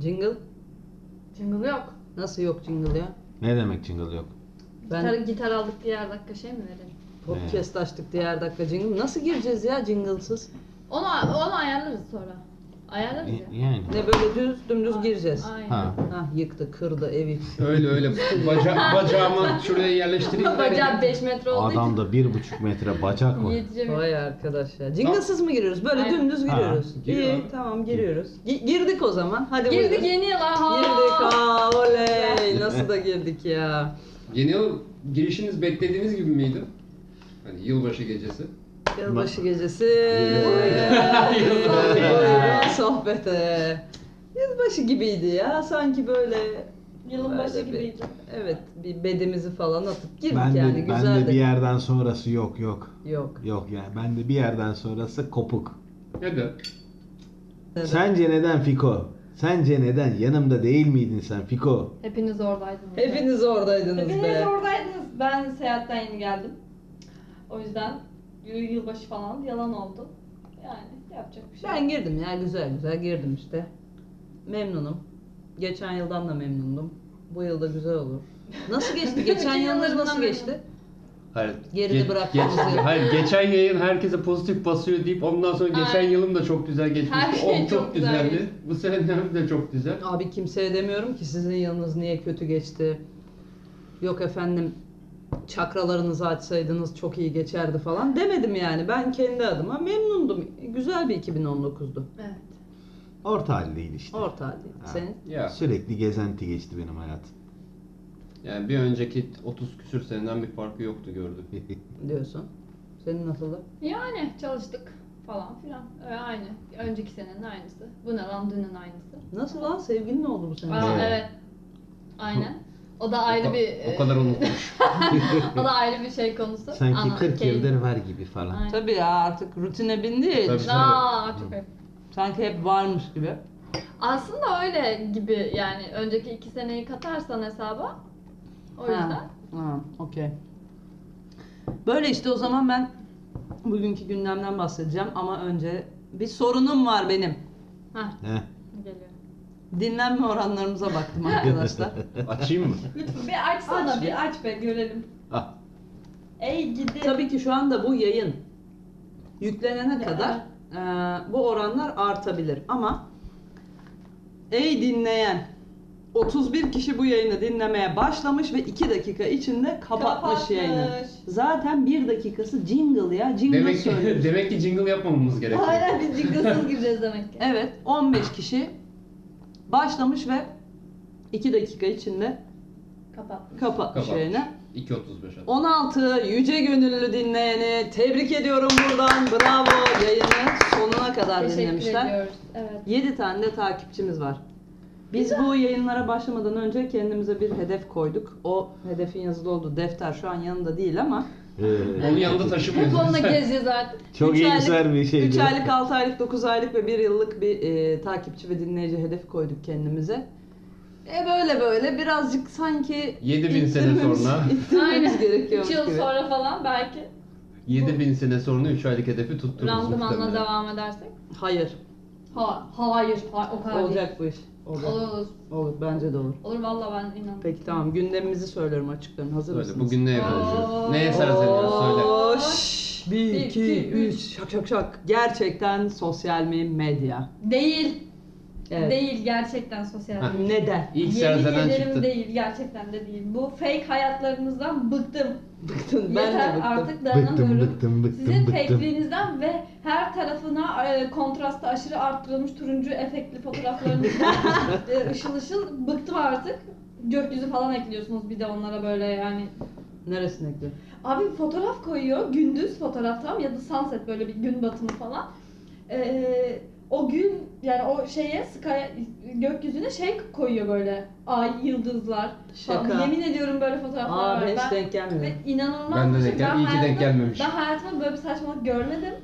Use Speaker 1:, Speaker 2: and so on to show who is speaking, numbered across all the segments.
Speaker 1: Jingle?
Speaker 2: Jingle yok.
Speaker 1: Nasıl yok jingle ya?
Speaker 3: Ne demek jingle yok?
Speaker 1: Ben
Speaker 2: Gitar, gitar aldık diye her dakika şey mi verelim?
Speaker 1: podcast açtık diye her dakika jingle. Nasıl gireceğiz ya jingle'sız?
Speaker 2: Onu, onu ayarlarız sonra. Ayarlarız ya.
Speaker 3: Yani.
Speaker 1: Ne böyle düz dümdüz gireceğiz.
Speaker 2: Aynen.
Speaker 3: Ha.
Speaker 1: Hah yıktı, kırdı evi.
Speaker 4: Öyle öyle. Baca bacağımı şuraya yerleştireyim.
Speaker 2: Bacağım 5 metre olduğu için
Speaker 3: Adamda bir buçuk metre bacak var.
Speaker 2: yetişemiyorum.
Speaker 1: Vay arkadaş ya. Jingle'sız mı giriyoruz? Böyle
Speaker 2: Aynen.
Speaker 1: dümdüz
Speaker 3: Ha,
Speaker 1: giriyoruz.
Speaker 4: gir
Speaker 1: İyi tamam giriyoruz. Gi- girdik o zaman. Hadi
Speaker 2: Girdik
Speaker 1: buyurun.
Speaker 2: yeni yıla. Ha.
Speaker 1: Girdik ha oley. Nasıl da girdik ya.
Speaker 4: Yeni yıl girişiniz beklediğiniz gibi miydi? Hani yılbaşı gecesi.
Speaker 1: Yılbaşı gecesi. Buyurun sohbete. Yılbaşı gibiydi ya. Sanki böyle
Speaker 2: Yılın başı gibiydi.
Speaker 1: Evet bir bedimizi falan atıp girdik
Speaker 3: Ben de,
Speaker 1: yani
Speaker 3: ben
Speaker 1: güzeldi.
Speaker 3: de bir yerden sonrası yok yok.
Speaker 1: Yok.
Speaker 3: Yok yani ben de bir yerden sonrası kopuk.
Speaker 4: Neden?
Speaker 3: Sence neden Fiko? Sence neden? Yanımda değil miydin sen Fiko?
Speaker 2: Hepiniz oradaydınız.
Speaker 1: Hepiniz oradaydınız
Speaker 2: Hepiniz
Speaker 1: be.
Speaker 2: oradaydınız. Ben seyahatten yeni geldim. O yüzden yılbaşı falan yalan oldu. Yani yapacak bir şey
Speaker 1: Ben girdim ya güzel güzel girdim işte. Memnunum. Geçen yıldan da memnundum. Bu yıl da güzel olur. Nasıl geçti? Geçen
Speaker 2: yıllarından
Speaker 1: nasıl geçti?
Speaker 4: Hayır.
Speaker 1: Geride bıraktığımız yıl.
Speaker 4: Hayır geçen yayın herkese pozitif basıyor deyip ondan sonra geçen
Speaker 2: Aynen.
Speaker 4: yılım da çok güzel geçmişti.
Speaker 2: Her şey
Speaker 4: o çok,
Speaker 2: çok güzel
Speaker 4: güzeldi. Bu senem de çok güzel.
Speaker 1: Abi kimseye demiyorum ki sizin yılınız niye kötü geçti. Yok efendim çakralarınızı açsaydınız çok iyi geçerdi falan demedim yani. Ben kendi adıma memnundum. Güzel bir 2019'du.
Speaker 2: Evet.
Speaker 3: Orta haldeydi işte.
Speaker 1: Orta halde.
Speaker 3: Ha.
Speaker 1: Senin
Speaker 4: Ya
Speaker 3: Sürekli gezenti geçti benim hayatım.
Speaker 4: yani bir önceki 30 küsür seneden bir farkı yoktu gördüm.
Speaker 1: diyorsun. Senin nasıldı?
Speaker 2: Yani çalıştık falan filan. Öyle aynı. Önceki senenin aynısı. Bu ne lan dünün aynısı.
Speaker 1: Nasıl lan sevgilin ne oldu bu sene?
Speaker 2: Aa,
Speaker 3: Evet.
Speaker 2: evet. Aynen. O da ayrı
Speaker 4: o, ka-
Speaker 2: bir
Speaker 4: o kadar unutmuş.
Speaker 2: o da ayrı bir şey konusu.
Speaker 3: Sanki
Speaker 2: Ama
Speaker 3: 40
Speaker 2: keyif-
Speaker 3: yıldır var gibi falan.
Speaker 2: Aynen.
Speaker 1: Tabii ya artık rutine bindi ya.
Speaker 4: Tabii.
Speaker 2: Aa, çok.
Speaker 1: Sanki hep varmış gibi.
Speaker 2: Aslında öyle gibi yani önceki iki seneyi katarsan hesaba o
Speaker 1: Ha.
Speaker 2: yüzden.
Speaker 1: Ha, okey. Böyle işte o zaman ben bugünkü gündemden bahsedeceğim ama önce bir sorunum var benim.
Speaker 2: Hah
Speaker 3: Heh.
Speaker 1: Dinlenme oranlarımıza baktım arkadaşlar.
Speaker 4: Açayım mı?
Speaker 2: Lütfen bir açsana
Speaker 1: Aç bir.
Speaker 2: aç be görelim.
Speaker 4: Ah.
Speaker 2: Ey gidi.
Speaker 1: Tabii ki şu anda bu yayın yüklenene
Speaker 2: Ya.
Speaker 1: kadar e, bu oranlar artabilir ama ey dinleyen 31 kişi bu yayını dinlemeye başlamış ve 2 dakika içinde kapatmış,
Speaker 2: Kapatmış.
Speaker 1: yayını. Zaten 1 dakikası jingle ya. Jingle
Speaker 4: Demek ki,
Speaker 1: söylüyoruz.
Speaker 4: demek ki jingle yapmamamız gerekiyor.
Speaker 2: Aynen biz jingle'sız gireceğiz demek ki.
Speaker 1: Evet 15 kişi başlamış ve 2 dakika içinde
Speaker 2: Kapat.
Speaker 1: kapatmış
Speaker 4: Kapatmış.
Speaker 1: yayını.
Speaker 4: 2.35 at.
Speaker 1: 16 yüce gönüllü dinleyeni tebrik ediyorum buradan. Bravo yayını sonuna kadar
Speaker 2: Teşekkür
Speaker 1: dinlemişler.
Speaker 2: ediyoruz. Evet.
Speaker 1: 7 tane de takipçimiz var. Biz bu yayınlara başlamadan önce kendimize bir hedef koyduk. O hedefin yazılı olduğu defter şu an yanında değil ama
Speaker 3: Ee,
Speaker 4: Onun yanında
Speaker 2: Hep
Speaker 4: taşımıyoruz.
Speaker 2: onunla
Speaker 4: biz.
Speaker 2: gezeceğiz artık.
Speaker 3: Çok
Speaker 1: üç
Speaker 3: iyimser bir şeydi.
Speaker 1: 3 aylık, 6 aylık, 9 aylık ve 1 yıllık bir e, takipçi ve dinleyici hedef koyduk kendimize. E böyle böyle birazcık sanki
Speaker 4: 7000 sene
Speaker 1: ittirmemiz-
Speaker 4: sonra.
Speaker 1: ittirmemiz
Speaker 2: Aynen.
Speaker 1: gerekiyormuş
Speaker 2: 3 yıl sonra falan belki
Speaker 4: 7000 sene sonra 3 aylık hedefi tuttururuz.
Speaker 2: randımanla
Speaker 4: muhtemelen.
Speaker 2: devam edersek.
Speaker 1: Hayır.
Speaker 2: Ha, hayır, hayır o kadar
Speaker 1: Olacak bu iş. Olur.
Speaker 2: Olur olur.
Speaker 1: Olur. Bence de olur.
Speaker 2: Olur valla ben inanıyorum.
Speaker 1: Peki tamam. Gündemimizi söylüyorum açıklarım. Hazır
Speaker 4: Söyle
Speaker 1: mısınız?
Speaker 4: bugün ne
Speaker 2: Oo.
Speaker 4: yapıyoruz? Neye serzeniyoruz söyle.
Speaker 1: Oo, şş, Bir,
Speaker 2: Bir,
Speaker 1: iki,
Speaker 2: iki,
Speaker 1: üç. Şak şak şak. Gerçekten sosyal mi medya?
Speaker 2: Değil.
Speaker 1: Evet.
Speaker 2: Değil gerçekten sosyal
Speaker 4: Ha.
Speaker 2: medya.
Speaker 1: Neden?
Speaker 4: İlk
Speaker 2: Yemin ederim
Speaker 4: çıktı.
Speaker 2: değil gerçekten de değil. Bu fake hayatlarınızdan bıktım.
Speaker 1: Bıktın. Ben
Speaker 2: Yeter
Speaker 1: de bıktım.
Speaker 2: artık dayanamıyorum.
Speaker 3: Bıktım bıktım bıktım
Speaker 2: Sizin
Speaker 3: bıktım.
Speaker 2: fake'liğinizden ve her tarafına e, kontrastı aşırı arttırılmış turuncu efektli fotoğraflarınızdan e, ışıl ışıl bıktım artık. Gökyüzü falan ekliyorsunuz bir de onlara böyle yani.
Speaker 1: Neresine ekliyor?
Speaker 2: Abi fotoğraf koyuyor gündüz fotoğraf tamam ya da sunset böyle bir gün batımı falan. Ee, o gün yani o şeye sky gökyüzüne şey koyuyor böyle ay yıldızlar falan.
Speaker 1: Şaka.
Speaker 2: Yemin ediyorum böyle fotoğraflar
Speaker 1: Aa
Speaker 2: var.
Speaker 1: ben hiç denk gelmiyor.
Speaker 2: ve inanılmaz
Speaker 4: Ben de
Speaker 2: bir
Speaker 4: denk
Speaker 2: şey.
Speaker 4: gel- iyi ki denk
Speaker 2: hayatımda-
Speaker 4: gelmemiş.
Speaker 2: Ben hayatımda böyle bir saçmalık görmedim.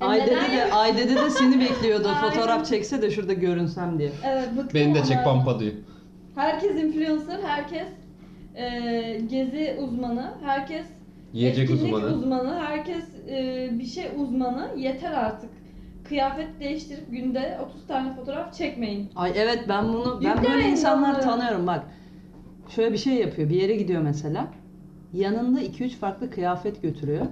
Speaker 1: Aydede de? Aydede de seni bekliyordu.
Speaker 2: Aynen.
Speaker 1: Fotoğraf çekse de şurada görünsem diye.
Speaker 2: Evet, bıktım
Speaker 4: Beni de çek
Speaker 2: ama.
Speaker 4: pampa diyor.
Speaker 2: Herkes influencer, herkes e, gezi uzmanı, herkes
Speaker 4: Yiyecek
Speaker 2: etkinlik
Speaker 4: uzmanı.
Speaker 2: uzmanı, herkes e, bir şey uzmanı. Yeter artık. kıyafet değiştirip günde 30 tane fotoğraf çekmeyin.
Speaker 1: Ay evet ben bunu ben böyle
Speaker 2: Yüklemeyin
Speaker 1: insanları
Speaker 2: onları.
Speaker 1: tanıyorum bak. Şöyle bir şey yapıyor. Bir yere gidiyor mesela. Yanında 2-3 farklı kıyafet götürüyor.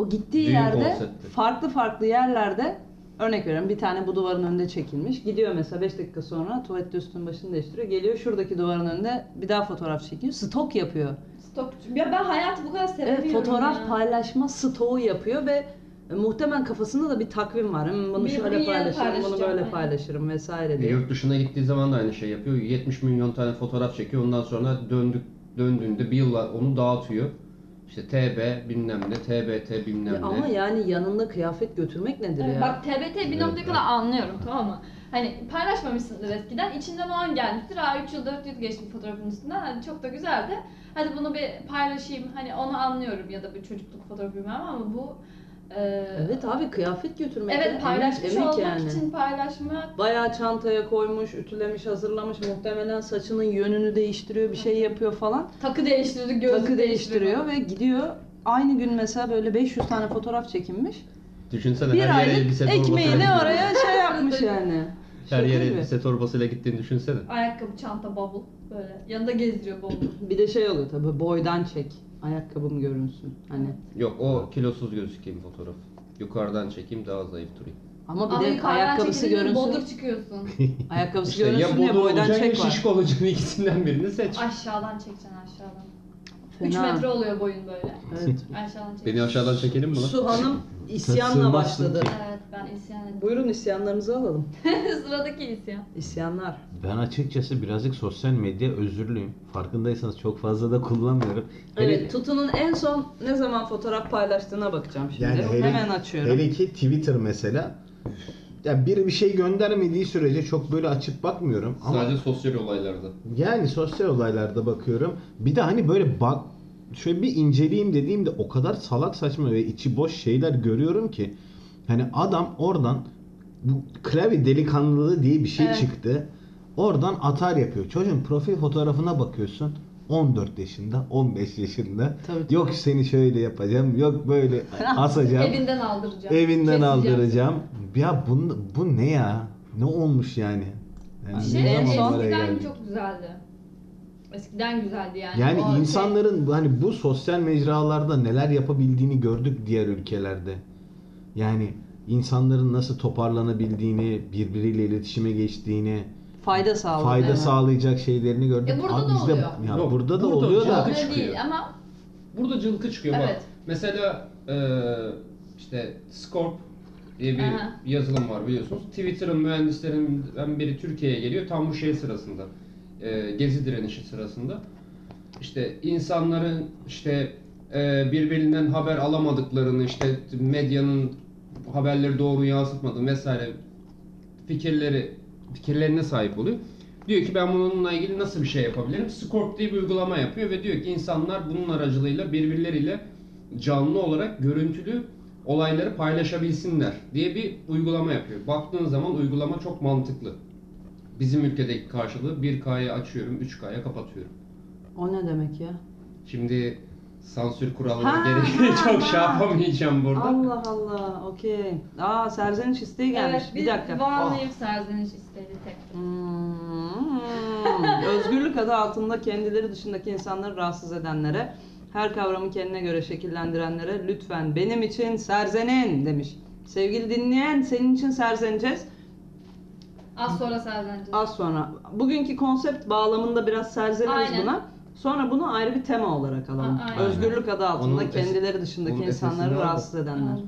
Speaker 1: O gittiği
Speaker 4: Düğün
Speaker 1: yerde
Speaker 4: konsepti.
Speaker 1: farklı farklı yerlerde örnek veriyorum bir tane bu duvarın önünde çekilmiş. Gidiyor mesela 5 dakika sonra tuvalette üstünü başını değiştiriyor. Geliyor şuradaki duvarın önünde bir daha fotoğraf çekiyor. Stok yapıyor.
Speaker 2: Stokçu. Ya ben hayatı bu kadar sevmiyorum
Speaker 1: Evet, fotoğraf
Speaker 2: ya.
Speaker 1: paylaşma stoğu yapıyor ve e, muhtemelen kafasında da bir takvim var. Hmm, bunu
Speaker 2: Bir-
Speaker 1: şöyle paylaşırım, bunu
Speaker 2: paylaşacağım,
Speaker 1: böyle
Speaker 2: aynen.
Speaker 1: paylaşırım vesaire
Speaker 4: E,
Speaker 1: diye.
Speaker 4: yurt dışına gittiği zaman da aynı şey yapıyor. 70 milyon tane fotoğraf çekiyor. Ondan sonra döndük döndüğünde bir yılla onu dağıtıyor. İşte TB bilmem ne, TBT bilmem
Speaker 1: Ya
Speaker 4: ne.
Speaker 1: ama yani yanında kıyafet götürmek nedir
Speaker 2: Evet,
Speaker 1: ya?
Speaker 2: Bak TBT bir
Speaker 3: Evet,
Speaker 2: noktaya
Speaker 3: evet.
Speaker 2: kadar anlıyorum tamam mı? Hani paylaşmamışsındır eskiden. içinden o an gelmiştir. Aa 3 yıl 4 yıl geçti fotoğrafın üstünden. Hadi çok da güzeldi. Hadi bunu bir paylaşayım. Hani onu anlıyorum ya da bir çocukluk fotoğrafı bilmem ama bu e,
Speaker 1: Evet abi kıyafet götürmek
Speaker 2: Evet paylaşmış olmak
Speaker 1: yani.
Speaker 2: için paylaşmak.
Speaker 1: Bayağı çantaya koymuş, ütülemiş, hazırlamış. Muhtemelen saçının yönünü değiştiriyor, bir şey yapıyor falan.
Speaker 2: Takı değiştirdi, gözlük
Speaker 1: Takı değiştiriyor ve gidiyor. Aynı gün mesela böyle 500 tane fotoğraf çekinmiş.
Speaker 4: Düşünsene
Speaker 1: Bir
Speaker 4: her yere elbise
Speaker 1: ekmeğini oraya şey yapmış yani.
Speaker 4: Her yere elbise torbasıyla gittiğini düşünsene.
Speaker 2: Ayakkabı, çanta, bavul böyle. Yanında gezdiriyor bavul.
Speaker 1: Bir de şey oluyor tabii boydan çek. Ayakkabım görünsün. Hani
Speaker 4: Yok o kilosuz gözükeyim fotoğraf. Yukarıdan çekeyim daha zayıf durayım.
Speaker 1: ama bir
Speaker 2: Ama
Speaker 1: de
Speaker 2: yukarıdan
Speaker 1: ayakkabısı
Speaker 2: çekilince
Speaker 1: görünsün.
Speaker 2: Bodur çıkıyorsun.
Speaker 1: Ayakkabısı
Speaker 4: İşte
Speaker 1: görünsün
Speaker 4: ya bodu
Speaker 1: boydan
Speaker 4: olacaksın ya
Speaker 1: çek var.
Speaker 4: şişko olacaksın ikisinden birini seç.
Speaker 2: aşağıdan çekeceksin aşağıdan. 3
Speaker 1: Fena.
Speaker 2: metre oluyor boyun böyle.
Speaker 1: Evet.
Speaker 2: Aşağıdan çekeceksin.
Speaker 4: Beni aşağıdan çekelim mi lan?
Speaker 1: Su Hanım isyanla başladı.
Speaker 2: Evet ben isyan ettim.
Speaker 1: Buyurun isyanlarınızı alalım.
Speaker 2: Sıradaki isyan.
Speaker 1: İsyanlar.
Speaker 3: Ben açıkçası birazcık sosyal medya özürlüyüm. Farkındaysanız çok fazla da kullanmıyorum. Hele-
Speaker 1: Evet, Tutu'nun en son ne zaman fotoğraf paylaştığına bakacağım şimdi.
Speaker 3: Yani hele-
Speaker 1: Hemen açıyorum.
Speaker 3: Hele ki Twitter mesela. Ya biri bir şey göndermediği sürece çok böyle açıp bakmıyorum. Ama
Speaker 4: Sadece sosyal olaylarda.
Speaker 3: yani sosyal olaylarda bakıyorum. Bir de hani böyle bak şöyle bir inceleyeyim dediğimde o kadar salak saçma ve içi boş şeyler görüyorum ki hani adam oradan bu klavye delikanlılığı diye bir şey
Speaker 1: Evet.
Speaker 3: çıktı. Oradan atar yapıyor. Çocuğun profil fotoğrafına bakıyorsun. 14 yaşında, 15 yaşında.
Speaker 1: Tabii, tabii.
Speaker 3: Yok seni şöyle yapacağım, yok böyle asacağım.
Speaker 2: Evinden aldıracağım.
Speaker 3: Evinden aldıracağım. Ya bu, bu ne ya? Ne olmuş yani? Yani
Speaker 2: Şey,
Speaker 3: ne
Speaker 1: En son-
Speaker 2: çok güzeldi. Eskiden güzeldi yani.
Speaker 3: Yani
Speaker 2: O şey-
Speaker 3: insanların hani bu sosyal mecralarda neler yapabildiğini gördük diğer ülkelerde. Yani insanların nasıl toparlanabildiğini, birbiriyle iletişime geçtiğini,
Speaker 1: Fayda sağladı.
Speaker 3: fayda
Speaker 1: evet.
Speaker 3: sağlayacak şeylerini gördük.
Speaker 2: E, burada da
Speaker 3: bizde
Speaker 2: oluyor.
Speaker 3: ya
Speaker 4: Yok,
Speaker 3: burada da
Speaker 4: burada
Speaker 3: oluyor
Speaker 4: oluyor.
Speaker 3: da
Speaker 4: çıkıyor.
Speaker 2: değil ama
Speaker 4: Burada cılkı çıkıyor
Speaker 2: Evet.
Speaker 4: bak. Mesela eee, işte Scorp diye bir
Speaker 2: Aha.
Speaker 4: yazılım var biliyorsunuz. Twitter'ın mühendislerinden biri Türkiye'ye geliyor tam bu şey sırasında. Eee, gezi direnişi sırasında. İşte insanların işte eee, birbirinden haber alamadıklarını işte medyanın haberleri doğru yansıtmadı vesaire fikirleri fikirlerine sahip oluyor. Diyor ki ben bununla ilgili nasıl bir şey yapabilirim? Scorp diye bir uygulama yapıyor ve diyor ki insanlar bunun aracılığıyla birbirleriyle canlı olarak görüntülü olayları paylaşabilsinler diye bir uygulama yapıyor. Baktığın zaman uygulama çok mantıklı. Bizim ülkedeki karşılığı 1K'ya açıyorum, 3K'ya kapatıyorum.
Speaker 1: O ne demek ya?
Speaker 4: Şimdi sansür kuralları
Speaker 1: Ha,
Speaker 4: gereği
Speaker 1: ha,
Speaker 4: çok
Speaker 1: ha.
Speaker 4: şey yapamayacağım burada.
Speaker 1: Allah Allah. Okey. Aa Serzeniş isteği gelmiş.
Speaker 2: evet
Speaker 1: bir
Speaker 2: biz
Speaker 1: dakika.
Speaker 2: bağlayıp serzeniş istedi tek.
Speaker 1: Hmm. Özgürlük adı altında kendileri dışındaki insanları rahatsız edenlere, her kavramı kendine göre şekillendirenlere lütfen benim için serzenin demiş. Sevgili dinleyen senin için serzeneceğiz.
Speaker 2: Az sonra serzeneceğiz.
Speaker 1: Az sonra. Bugünkü konsept bağlamında biraz serzeniriz
Speaker 2: Aynen.
Speaker 1: buna. Sonra bunu ayrı bir tema olarak alalım.
Speaker 2: Aynen.
Speaker 1: Özgürlük adı altında
Speaker 4: Onun es-
Speaker 1: kendileri dışındaki
Speaker 4: onun
Speaker 1: insanları
Speaker 4: esesini
Speaker 1: rahatsız edenler.
Speaker 2: Al.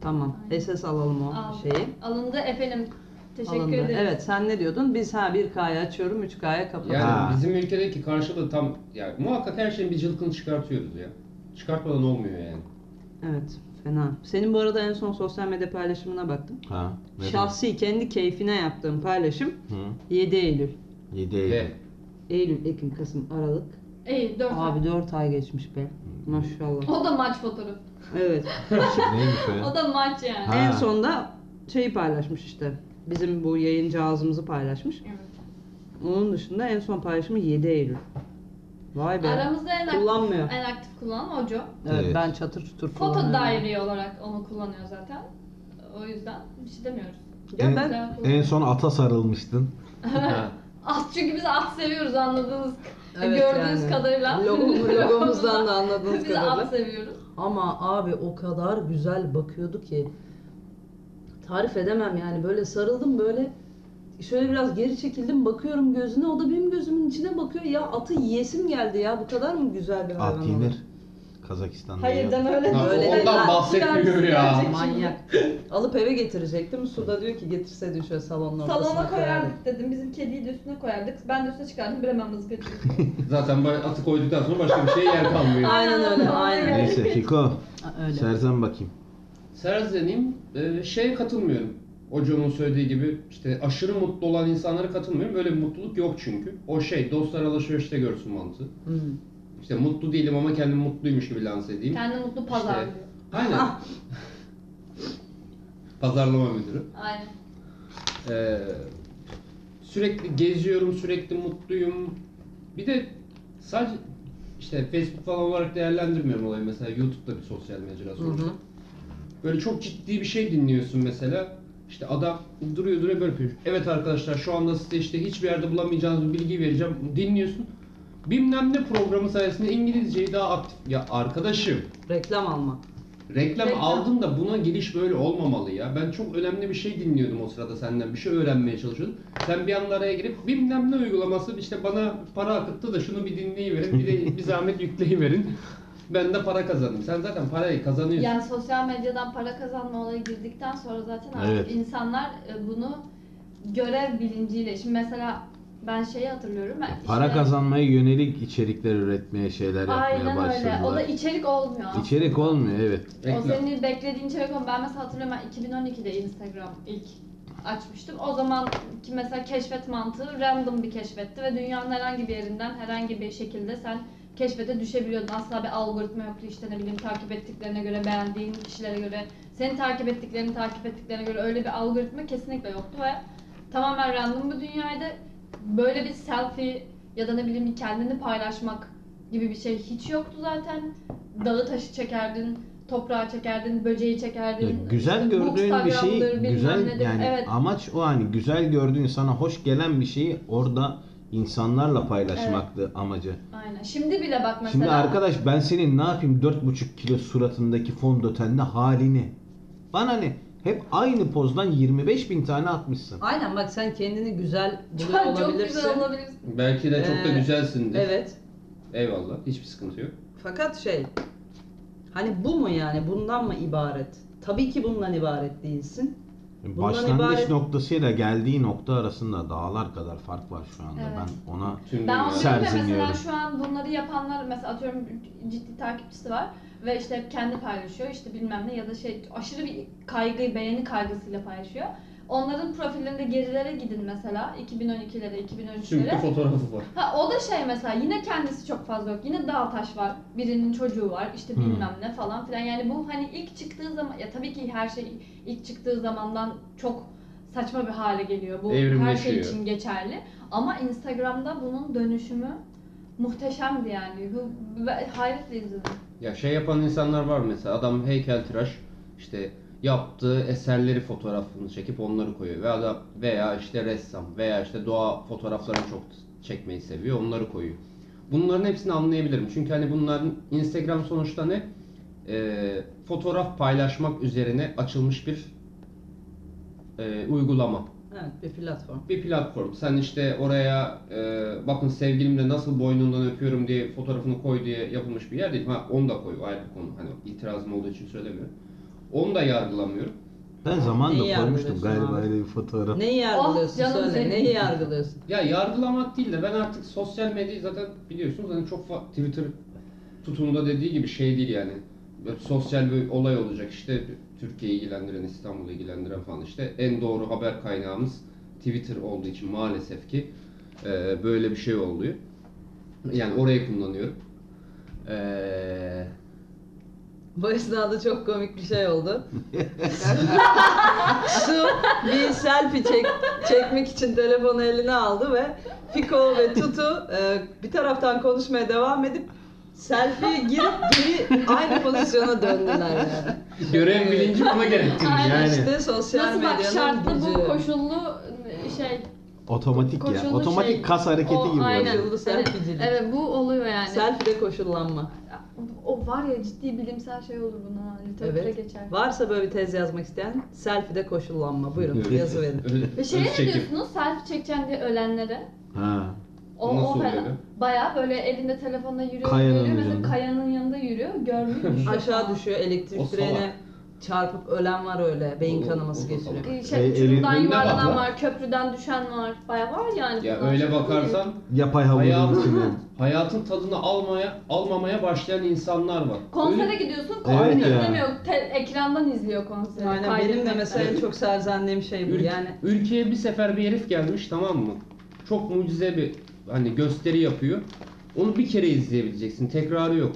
Speaker 1: Tamam.
Speaker 2: Aynen.
Speaker 1: SS alalım o
Speaker 2: Al.
Speaker 1: şeyi.
Speaker 2: Alındı efendim. Teşekkür
Speaker 1: Alındı.
Speaker 2: ederiz.
Speaker 1: Evet sen ne diyordun? Biz ha 1K'ya açıyorum 3K'ya kapatıyorum.
Speaker 4: Yani
Speaker 3: Ha.
Speaker 4: bizim ülkedeki karşılığı tam yani muhakkak her şeyin bir cılkını çıkartıyoruz ya. Çıkartmadan olmuyor yani.
Speaker 1: Evet, fena. Senin bu arada en son sosyal medya paylaşımına baktım.
Speaker 3: ha. ne
Speaker 1: Şahsi kendi keyfine yaptığım paylaşım
Speaker 3: demek?
Speaker 1: 7 Eylül.
Speaker 3: Hı. 7
Speaker 4: Ve
Speaker 3: Eylül.
Speaker 1: Eylül, Ekim, Kasım, Aralık.
Speaker 2: İyi 4
Speaker 1: Abi 4 ay geçmiş be. Maşallah.
Speaker 2: O da maç fotoğrafı.
Speaker 1: Evet.
Speaker 3: Neymiş o ya?
Speaker 2: O da maç yani.
Speaker 3: Ha.
Speaker 1: en sonda şeyi paylaşmış işte. Bizim bu yayıncı ağzımızı paylaşmış.
Speaker 2: Evet.
Speaker 1: Onun dışında en son paylaşımı 7 Eylül. Vay be.
Speaker 2: Aramızda en aktif,
Speaker 1: Kullanmıyor.
Speaker 2: en aktif kullanan Oco.
Speaker 1: Evet,
Speaker 3: Evet.
Speaker 1: ben çatır çutur
Speaker 2: Foto diary olarak onu kullanıyor zaten. O yüzden bir şey demiyoruz.
Speaker 1: Ya
Speaker 3: en,
Speaker 1: ben
Speaker 3: en son ata sarılmıştın.
Speaker 4: Ha.
Speaker 2: At çünkü biz at seviyoruz anladığınız,
Speaker 1: Evet
Speaker 2: gördüğünüz
Speaker 1: yani.
Speaker 2: kadarıyla.
Speaker 1: Logo- logomuzdan da anladığınız
Speaker 2: biz
Speaker 1: kadarıyla.
Speaker 2: at seviyoruz.
Speaker 1: Ama abi o kadar güzel bakıyordu ki tarif edemem yani böyle sarıldım böyle şöyle biraz geri çekildim bakıyorum gözüne o da benim gözümün içine bakıyor ya atı yiyesim geldi ya bu kadar mı güzel bir hayvan
Speaker 3: At
Speaker 1: olur?
Speaker 3: yenir. Kazakistan'da
Speaker 2: Hayır
Speaker 3: yiyor.
Speaker 2: öyle
Speaker 4: Ha,
Speaker 2: değil.
Speaker 1: ondan
Speaker 4: bahsetmiyor ya.
Speaker 2: şimdi.
Speaker 1: Manyak. Alıp eve getirecektim. Suda diyor ki getirseydin şöyle salonun ortasına
Speaker 2: Salona
Speaker 1: koyardık.
Speaker 2: dedim. Bizim kediyi de üstüne koyardık. Ben de üstüne çıkardım. Bremen mızıkacı.
Speaker 4: Zaten ba- atı koyduktan sonra başka bir şeye yer kalmıyor.
Speaker 1: Aynen öyle, aynen.
Speaker 3: Neyse Fiko.
Speaker 1: Öyle.
Speaker 3: Serzen bakayım.
Speaker 4: Serzeneyim, e, şeye katılmıyorum. Hocamın söylediği gibi işte aşırı mutlu olan insanlara katılmıyorum. Böyle bir mutluluk yok çünkü. O şey dostlar alışverişte görsün mantığı.
Speaker 1: Hmm.
Speaker 4: İşte mutlu değilim ama kendim mutluymuş gibi lanse edeyim.
Speaker 2: Kendi mutlu pazar
Speaker 4: İşte-. Aynen.
Speaker 1: Ah.
Speaker 4: Pazarlama müdürü.
Speaker 2: Aynen.
Speaker 4: Ee, sürekli geziyorum, sürekli mutluyum. Bir de sadece işte Facebook falan olarak değerlendirmiyorum olayı. Mesela YouTube'da bir sosyal mecra
Speaker 1: Hı
Speaker 4: sonuçta.
Speaker 1: hı.
Speaker 4: Böyle çok ciddi bir şey dinliyorsun mesela. İşte adam duruyor duruyor böyle yapıyor. Evet arkadaşlar şu anda size işte hiçbir yerde bulamayacağınız bir bilgi vereceğim. Dinliyorsun. Bilmem ne programı sayesinde İngilizceyi daha aktif. Ya arkadaşım
Speaker 1: Reklam alma.
Speaker 4: reklam,
Speaker 2: Reklam.
Speaker 4: aldın da buna giriş böyle olmamalı ya. Ben çok önemli bir şey dinliyordum o sırada senden. Bir şey öğrenmeye çalışıyordum. Sen bir anda araya girip bilmem ne uygulaması işte bana para akıttı da şunu bir dinleyiverin. Bir de bir zahmet yükleyiverin. Ben de para kazandım. Sen zaten parayı kazanıyorsun.
Speaker 2: Yani sosyal medyadan para kazanma olayı girdikten sonra zaten artık
Speaker 3: Evet.
Speaker 2: insanlar e, bunu görev bilinciyle. Şimdi mesela ben şeyi hatırlıyorum. Ben
Speaker 3: Para
Speaker 2: işte-
Speaker 3: kazanmaya yönelik içerikler üretmeye şeyler yapmaya
Speaker 2: Aynen öyle.
Speaker 3: başladılar.
Speaker 2: O da içerik olmuyor.
Speaker 3: İçerik olmuyor evet.
Speaker 2: O
Speaker 4: Reklam.
Speaker 2: senin beklediğin içerik olmuyor. Ben mesela hatırlıyorum ben 2012'de Instagram ilk açmıştım. O zaman ki mesela keşfet mantığı random bir keşfetti ve dünyanın herhangi bir yerinden herhangi bir şekilde sen keşfete düşebiliyordun. Asla bir algoritma yoktu işte ne bileyim takip ettiklerine göre, beğendiğin kişilere göre, seni takip ettiklerini takip ettiklerine göre öyle bir algoritma kesinlikle yoktu ve tamamen random bir dünyaydı. Böyle bir selfie ya da ne bileyim kendini paylaşmak gibi bir şey hiç yoktu zaten. Dağı taşı çekerdin, toprağı çekerdin, böceği çekerdin.
Speaker 3: Güzel gördüğün bir şeyi güzel yani
Speaker 2: evet.
Speaker 3: amaç o hani güzel gördüğün sana hoş gelen bir şeyi orada insanlarla paylaşmaktı amacı.
Speaker 2: Aynen. Şimdi bile bak mesela.
Speaker 3: Şimdi arkadaş ben senin ne yapayım 4,5 kilo suratındaki fondötenli halini. Bana ne? Hep aynı pozdan 25 bin tane atmışsın.
Speaker 1: Aynen bak sen kendini güzel buluyor
Speaker 2: çok
Speaker 1: olabilirsin.
Speaker 2: güzel olabilirsin.
Speaker 4: Belki de çok da
Speaker 1: Ee,
Speaker 4: güzelsindir.
Speaker 1: Evet.
Speaker 4: Eyvallah. Hiçbir sıkıntı yok.
Speaker 1: Fakat şey hani bu mu yani bundan mı ibaret? Tabii ki bundan ibaret değilsin. Bundan
Speaker 3: Başlangıç
Speaker 1: ibaret-
Speaker 3: noktasıyla geldiği nokta arasında dağlar kadar fark var şu anda.
Speaker 2: Evet.
Speaker 3: Ben ona
Speaker 2: Ben onu
Speaker 3: Serzeniyorum.
Speaker 2: mesela şu an bunları yapanlar mesela atıyorum ciddi takipçisi var ve işte hep kendi paylaşıyor işte bilmem ne ya da şey aşırı bir kaygı, beğeni kaygısıyla paylaşıyor. Onların profillerinde gerilere gidin mesela 2012'lere,
Speaker 4: Sünkü
Speaker 2: 2013'lere.
Speaker 4: fotoğrafı var.
Speaker 2: Ha o da şey mesela yine kendisi çok fazla yok. Yine dağ taş var. Birinin çocuğu var. işte
Speaker 3: Hmm.
Speaker 2: bilmem ne falan filan. Yani bu hani ilk çıktığı zaman ya tabii ki her şey ilk çıktığı zamandan çok saçma bir hale geliyor. Bu her şey için geçerli. Ama Instagram'da bunun dönüşümü muhteşemdi yani. Bu hayretle izledim.
Speaker 4: Ya şey yapan insanlar var mesela adam heykeltıraş işte yaptığı eserleri fotoğrafını çekip onları koyuyor veya da veya işte ressam veya işte doğa fotoğraflarını çok çekmeyi seviyor onları koyuyor. Bunların hepsini anlayabilirim çünkü hani bunların Instagram sonuçta ne Ee, fotoğraf paylaşmak üzerine açılmış bir e, uygulama.
Speaker 1: Evet bir platform.
Speaker 4: bir platform. Sen işte oraya e, bakın sevgilimle nasıl boynundan öpüyorum diye fotoğrafını koy diye yapılmış bir yer değil. Ha onu da koy ayrı bir konu. Hani itirazım olduğu için söylemiyorum. Onu da yargılamıyorum.
Speaker 3: ben zamanında
Speaker 1: Neyi
Speaker 3: koymuştum
Speaker 1: yargılıyorsun
Speaker 3: galiba
Speaker 1: abi?
Speaker 3: öyle bir fotoğraf.
Speaker 1: Neyi yargılıyorsun
Speaker 2: Oh, canım
Speaker 1: söyle.
Speaker 2: senin.
Speaker 1: Neyi yargılıyorsun?
Speaker 4: Ya yargılamak değil de ben artık sosyal medyayı zaten biliyorsunuz hani çok fa- Twitter tutumunda dediği gibi şey değil yani. Böyle sosyal bir olay olacak işte Türkiye'yi ilgilendiren, İstanbul'u ilgilendiren falan işte en doğru haber kaynağımız Twitter olduğu için maalesef ki e, böyle bir şey oluyor. Yani orayı kullanıyorum. Eee
Speaker 1: Bu esnada çok komik bir şey oldu. Su bir selfie çek, çekmek için telefonu eline aldı ve Fiko ve Tutu e, bir taraftan konuşmaya devam edip Selfie'ye girip geri aynı pozisyona döndüler yani.
Speaker 4: Görev bilinci bunu gerektiriyor.
Speaker 2: Aynen.
Speaker 3: Yani.
Speaker 1: İşte sosyal
Speaker 2: Nasıl bak
Speaker 1: medyanın
Speaker 2: şartlı
Speaker 1: gücü.
Speaker 2: bu koşullu şey
Speaker 3: Otomatik ya.
Speaker 2: koşullu
Speaker 3: Otomatik
Speaker 2: şey.
Speaker 3: kas hareketi
Speaker 2: O,
Speaker 3: gibi.
Speaker 2: Aynen.
Speaker 3: oluyor.
Speaker 1: Koşullu selfiecilik.
Speaker 2: evet bu oluyor yani.
Speaker 1: Selfie'de koşullanma.
Speaker 2: O var ya ciddi bilimsel şey olur buna. Literatüre
Speaker 1: Evet.
Speaker 2: geçer.
Speaker 1: Varsa böyle bir tez yazmak isteyen selfie'de koşullanma. Buyurun
Speaker 4: Evet.
Speaker 1: yazı verin.
Speaker 2: Ve şeye ne diyorsunuz? Selfie çekeceğim diye ölenlere.
Speaker 3: Ha.
Speaker 2: O,
Speaker 4: Nasıl
Speaker 2: o
Speaker 4: oluyor?
Speaker 2: Baya böyle elinde telefonla yürüyor.
Speaker 3: Kayanın
Speaker 2: görüyor. Mesela kayanın yanında yürüyor. Görmüyor.
Speaker 1: Aşağı düşüyor elektrik
Speaker 4: O
Speaker 1: direğine
Speaker 4: salak.
Speaker 1: Çarpıp ölen var öyle. Beyin
Speaker 4: O-
Speaker 1: kanaması
Speaker 4: o-
Speaker 1: geçiriyor.
Speaker 2: Ee, Şey,
Speaker 3: E,
Speaker 4: bak
Speaker 2: yuvarlanan
Speaker 4: lan.
Speaker 2: var, köprüden düşen var. Baya var yani.
Speaker 4: Ya
Speaker 2: bunlar.
Speaker 4: öyle bakarsan
Speaker 3: Yapay
Speaker 4: hayatın,
Speaker 3: içine.
Speaker 4: hayatın tadını almaya almamaya başlayan insanlar var.
Speaker 2: Konsere
Speaker 4: Öyle-
Speaker 2: gidiyorsun,
Speaker 3: Evet
Speaker 2: konseri
Speaker 3: ya.
Speaker 2: izlemiyor. Te- ekrandan izliyor konseri.
Speaker 1: Aynen benim de
Speaker 2: kaydetmekten.
Speaker 1: mesela en çok serzendiğim şey bu.
Speaker 4: Ül-
Speaker 1: Yani
Speaker 4: ülkeye bir sefer bir herif gelmiş tamam mı? Çok mucize bir hani gösteri yapıyor. Onu bir kere izleyebileceksin. Tekrarı yok.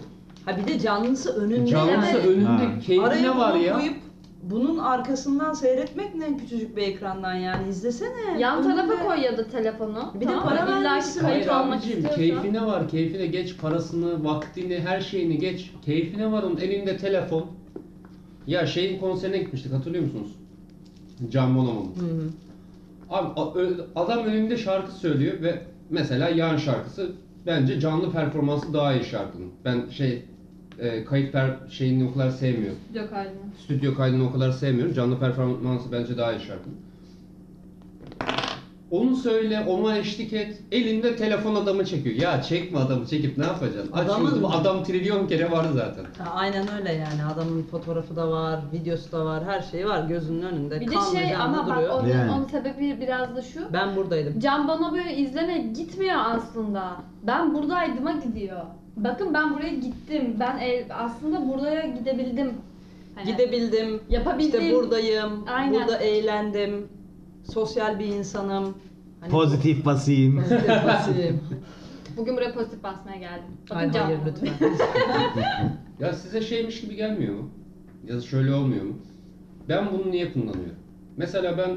Speaker 1: Ha bir de canlısı önünde.
Speaker 4: Canlısı
Speaker 2: Evet.
Speaker 4: önünde
Speaker 3: Ha.
Speaker 4: keyfine
Speaker 1: Araya
Speaker 4: var
Speaker 1: bunu
Speaker 4: ya.
Speaker 1: koyup bunun arkasından seyretmek ne küçücük bir ekrandan yani izlesene.
Speaker 2: Yan
Speaker 1: Önünde.
Speaker 2: tarafa koy ya da telefonu.
Speaker 1: Bir de para?
Speaker 2: İlla ki
Speaker 1: vermişsin.
Speaker 2: kayıt
Speaker 4: Hayır
Speaker 2: almak
Speaker 4: abicim
Speaker 2: istiyorsan.
Speaker 4: keyfine var keyfine geç parasını vaktini her şeyini geç keyfine var onun elinde telefon ya şeyin konserine gitmiştik hatırlıyor musunuz? Can Bonomo'nun.
Speaker 1: Hı hı.
Speaker 4: Abi a- ö- adam önünde şarkı söylüyor ve mesela yan şarkısı bence canlı performansı daha iyi şarkının. Ben şey e, kayıt per şeyini o kadar sevmiyorum.
Speaker 2: Yok haline.
Speaker 4: Stüdyo kaydını o kadar sevmiyorum. Canlı performansı bence daha iyi şarkının. Onu söyle, ona eşlik et. Elinde telefon adamı çekiyor. Ya çekme adamı çekip ne yapacaksın? Aç
Speaker 1: Adamın-
Speaker 4: YouTube, adam trilyon kere var zaten.
Speaker 1: Ha, aynen öyle yani adamın fotoğrafı da var, videosu da var, her şeyi var gözünün önünde.
Speaker 2: Bir de
Speaker 1: kanlı
Speaker 2: şey
Speaker 1: canlı
Speaker 2: ama bak
Speaker 1: duruyor.
Speaker 2: onun,
Speaker 3: Yani.
Speaker 2: onun sebebi biraz da şu.
Speaker 1: Ben buradaydım.
Speaker 2: Can Bonomo'yu izleme gitmiyor aslında. Ben buradaydıma gidiyor. Bakın ben buraya gittim. Ben ev, aslında buraya gidebildim. Hani
Speaker 1: Gidebildim,
Speaker 2: yapabildim.
Speaker 1: işte buradayım,
Speaker 2: Aynen.
Speaker 1: burada eğlendim, sosyal bir insanım. Hani
Speaker 3: Pozitif basayım.
Speaker 1: Pozitif basayım.
Speaker 2: Bugün buraya pozitif basmaya geldim. Bakın
Speaker 1: hayır
Speaker 2: Bonomo.
Speaker 1: lütfen.
Speaker 4: Ya size şeymiş gibi gelmiyor mu? Ya da şöyle olmuyor mu? Ben bunu niye kullanıyorum? Mesela ben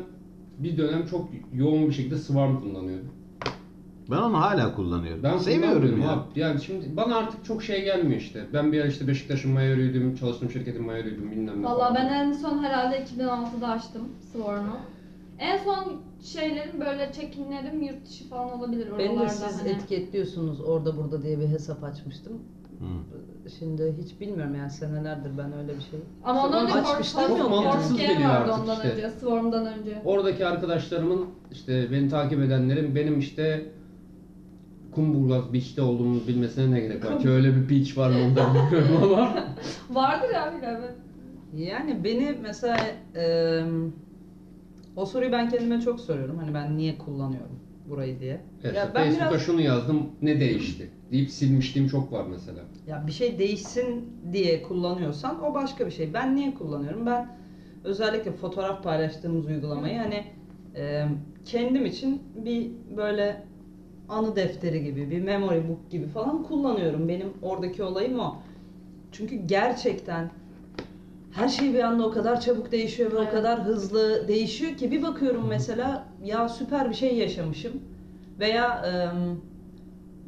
Speaker 4: bir dönem çok yoğun bir şekilde Swarm kullanıyordum.
Speaker 3: Ben onu hala kullanıyorum.
Speaker 4: Ben
Speaker 3: Seviyorum
Speaker 4: kullanmıyorum
Speaker 3: ya.
Speaker 4: abi. Yani şimdi bana artık çok şey gelmiyor işte. Ben bir ara işte Beşiktaş'ın mayörüydüm, çalıştığım şirketin mayörüydüm bilmem ne
Speaker 2: Valla
Speaker 4: falan.
Speaker 2: ben en son herhalde 2006'da açtım Swarm'u. En son şeylerim böyle çekinlerim yurt dışı falan olabilir oralarda.
Speaker 1: Beni de siz
Speaker 2: hani.
Speaker 1: etiketliyorsunuz orada burada diye bir hesap açmıştım.
Speaker 3: Hı.
Speaker 1: Şimdi hiç bilmiyorum yani senelerdir ben öyle bir şey.
Speaker 2: Ama ondan önce Fort-
Speaker 1: yok
Speaker 2: Fort-
Speaker 1: yani.
Speaker 4: Mantıksız
Speaker 2: Fortune
Speaker 4: geliyor
Speaker 2: vardı
Speaker 4: artık
Speaker 2: ondan
Speaker 4: işte.
Speaker 2: önce, Swarm'dan önce.
Speaker 4: Oradaki arkadaşlarımın işte beni takip edenlerin benim işte Kumburgaz Beach'te olduğumu bilmesine ne gerek var ki öyle bir beach var mı onu da bilmiyorum ama
Speaker 2: Vardır ya bir evet.
Speaker 1: Yani beni mesela eee, o soruyu ben kendime çok soruyorum. Hani ben niye kullanıyorum burayı diye.
Speaker 4: Evet,
Speaker 1: ya ben
Speaker 4: Facebook'a
Speaker 1: biraz
Speaker 4: şunu yazdım ne değişti deyip silmişliğim çok var mesela.
Speaker 1: ya bir şey değişsin diye kullanıyorsan o başka bir şey. Ben niye kullanıyorum? Ben özellikle fotoğraf paylaştığımız uygulamayı hani eee, kendim için bir böyle anı defteri gibi, bir memory book gibi falan kullanıyorum. Benim oradaki olayım o. Çünkü gerçekten her şey bir anda o kadar çabuk değişiyor ve
Speaker 2: Evet.
Speaker 1: o kadar hızlı değişiyor ki bir bakıyorum mesela ya süper bir şey yaşamışım veya